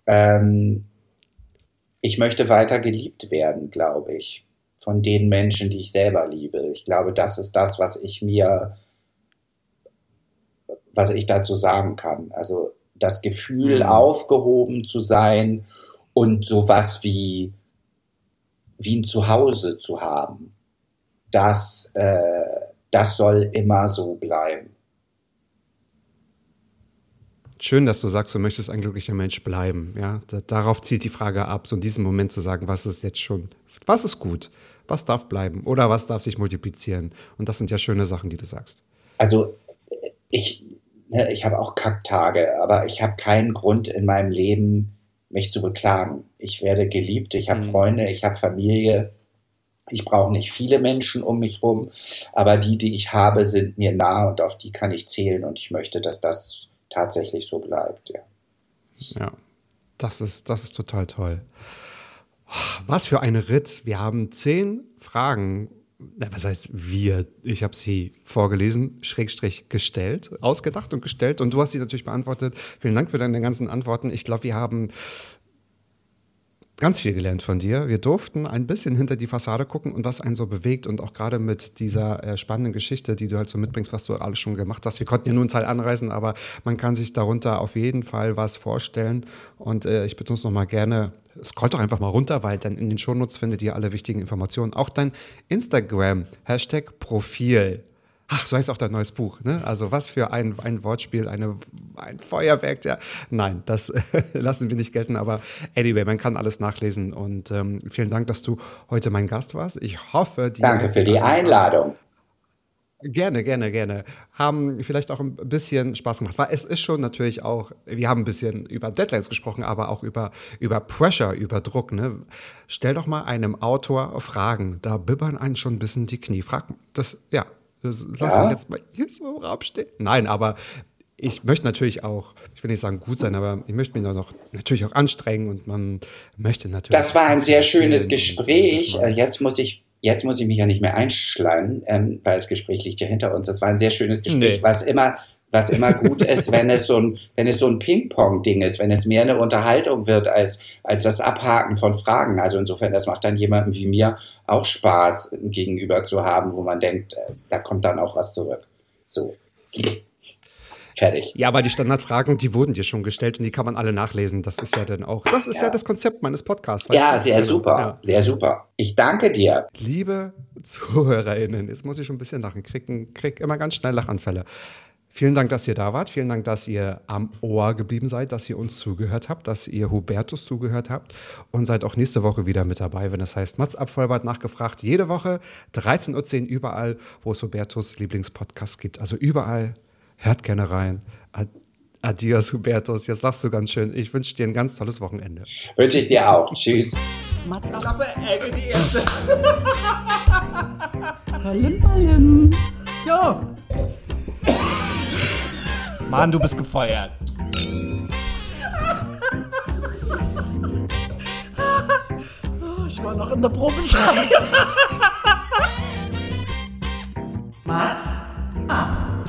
[SPEAKER 2] Ähm, ich möchte weiter geliebt werden, glaube ich, von den Menschen, die ich selber liebe. Ich glaube, das ist das, was ich mir, was ich dazu sagen kann. Also das Gefühl, mhm. aufgehoben zu sein und sowas wie, wie ein Zuhause zu haben. Das, äh, das soll immer so bleiben.
[SPEAKER 1] Schön, dass du sagst, du möchtest ein glücklicher Mensch bleiben. Ja, darauf zielt die Frage ab, so in diesem Moment zu sagen, was ist jetzt schon, was ist gut, was darf bleiben oder was darf sich multiplizieren. Und das sind ja schöne Sachen, die du sagst.
[SPEAKER 2] Also ich, ne, ich habe auch Kacktage, aber ich habe keinen Grund in meinem Leben, mich zu beklagen. Ich werde geliebt, ich habe mhm. Freunde, ich habe Familie. Ich brauche nicht viele Menschen um mich rum, aber die, die ich habe, sind mir nah und auf die kann ich zählen und ich möchte, dass das tatsächlich so bleibt, ja.
[SPEAKER 1] Ja, das ist, das ist total toll. Was für ein Ritt. Wir haben zehn Fragen. Was heißt wir? Ich habe sie vorgelesen, Schrägstrich gestellt, ausgedacht und gestellt. Und du hast sie natürlich beantwortet. Vielen Dank für deine ganzen Antworten. Ich glaube, wir haben ganz viel gelernt von dir. Wir durften ein bisschen hinter die Fassade gucken und was einen so bewegt und auch gerade mit dieser äh, spannenden Geschichte, die du halt so mitbringst, was du alles schon gemacht hast. Wir konnten ja nur einen Teil anreisen, aber man kann sich darunter auf jeden Fall was vorstellen und äh, ich bitte uns nochmal gerne, scrollt doch einfach mal runter, weil dann in den Shownotes findet ihr alle wichtigen Informationen. Auch dein Instagram, Hashtag Profil Ach, so heißt auch dein neues Buch. Ne? Also was für ein, ein Wortspiel, eine, ein Feuerwerk. Ja. Nein, das lassen wir nicht gelten. Aber anyway, man kann alles nachlesen. Und ähm, vielen Dank, dass du heute mein Gast warst. Ich hoffe,
[SPEAKER 2] die Danke für die Einladung.
[SPEAKER 1] Gerne, gerne, gerne. Haben vielleicht auch ein bisschen Spaß gemacht. Weil es ist schon natürlich auch, wir haben ein bisschen über Deadlines gesprochen, aber auch über, über Pressure, über Druck. Ne? Stell doch mal einem Autor Fragen. Da bibbern einen schon ein bisschen die Knie. Frag das, ja, das lasse ja. ich jetzt mal hier so im Raum stehen. Nein, aber ich möchte natürlich auch, ich will nicht sagen gut sein, aber ich möchte mich noch natürlich auch anstrengen und man möchte natürlich.
[SPEAKER 2] Das war ein sehr schönes Gespräch. Jetzt muss ich jetzt muss ich mich ja nicht mehr einschleimen, ähm, weil das Gespräch liegt ja hinter uns. Das war ein sehr schönes Gespräch, nee. was immer was immer gut ist, wenn es so ein, wenn es so ein Ping-Pong-Ding ist, wenn es mehr eine Unterhaltung wird als, als das Abhaken von Fragen. Also insofern, das macht dann jemandem wie mir auch Spaß, gegenüber zu haben, wo man denkt, äh, da kommt dann auch was zurück. So. Fertig.
[SPEAKER 1] Ja, aber die Standardfragen, die wurden dir schon gestellt und die kann man alle nachlesen. Das ist ja dann auch, das ist ja, ja das Konzept meines Podcasts.
[SPEAKER 2] Ja, sehr also, super, ja. sehr super. Ich danke dir.
[SPEAKER 1] Liebe ZuhörerInnen, jetzt muss ich schon ein bisschen lachen, krieg, krieg immer ganz schnell Lachanfälle. Vielen Dank, dass ihr da wart. Vielen Dank, dass ihr am Ohr geblieben seid, dass ihr uns zugehört habt, dass ihr Hubertus zugehört habt und seid auch nächste Woche wieder mit dabei, wenn es heißt Mats Abvollbart nachgefragt. Jede Woche 13.10 Uhr überall, wo es Hubertus Lieblingspodcast gibt. Also überall. Hört gerne rein. Adios, Hubertus. Jetzt lachst du ganz schön. Ich wünsche dir ein ganz tolles Wochenende.
[SPEAKER 2] Wünsche ich dir auch. Tschüss.
[SPEAKER 3] Mats ab. Ecke, die erste. Hallim, hallim. So.
[SPEAKER 4] Mann, du bist gefeuert.
[SPEAKER 3] Ich war noch in der Probezeit. Mats ab.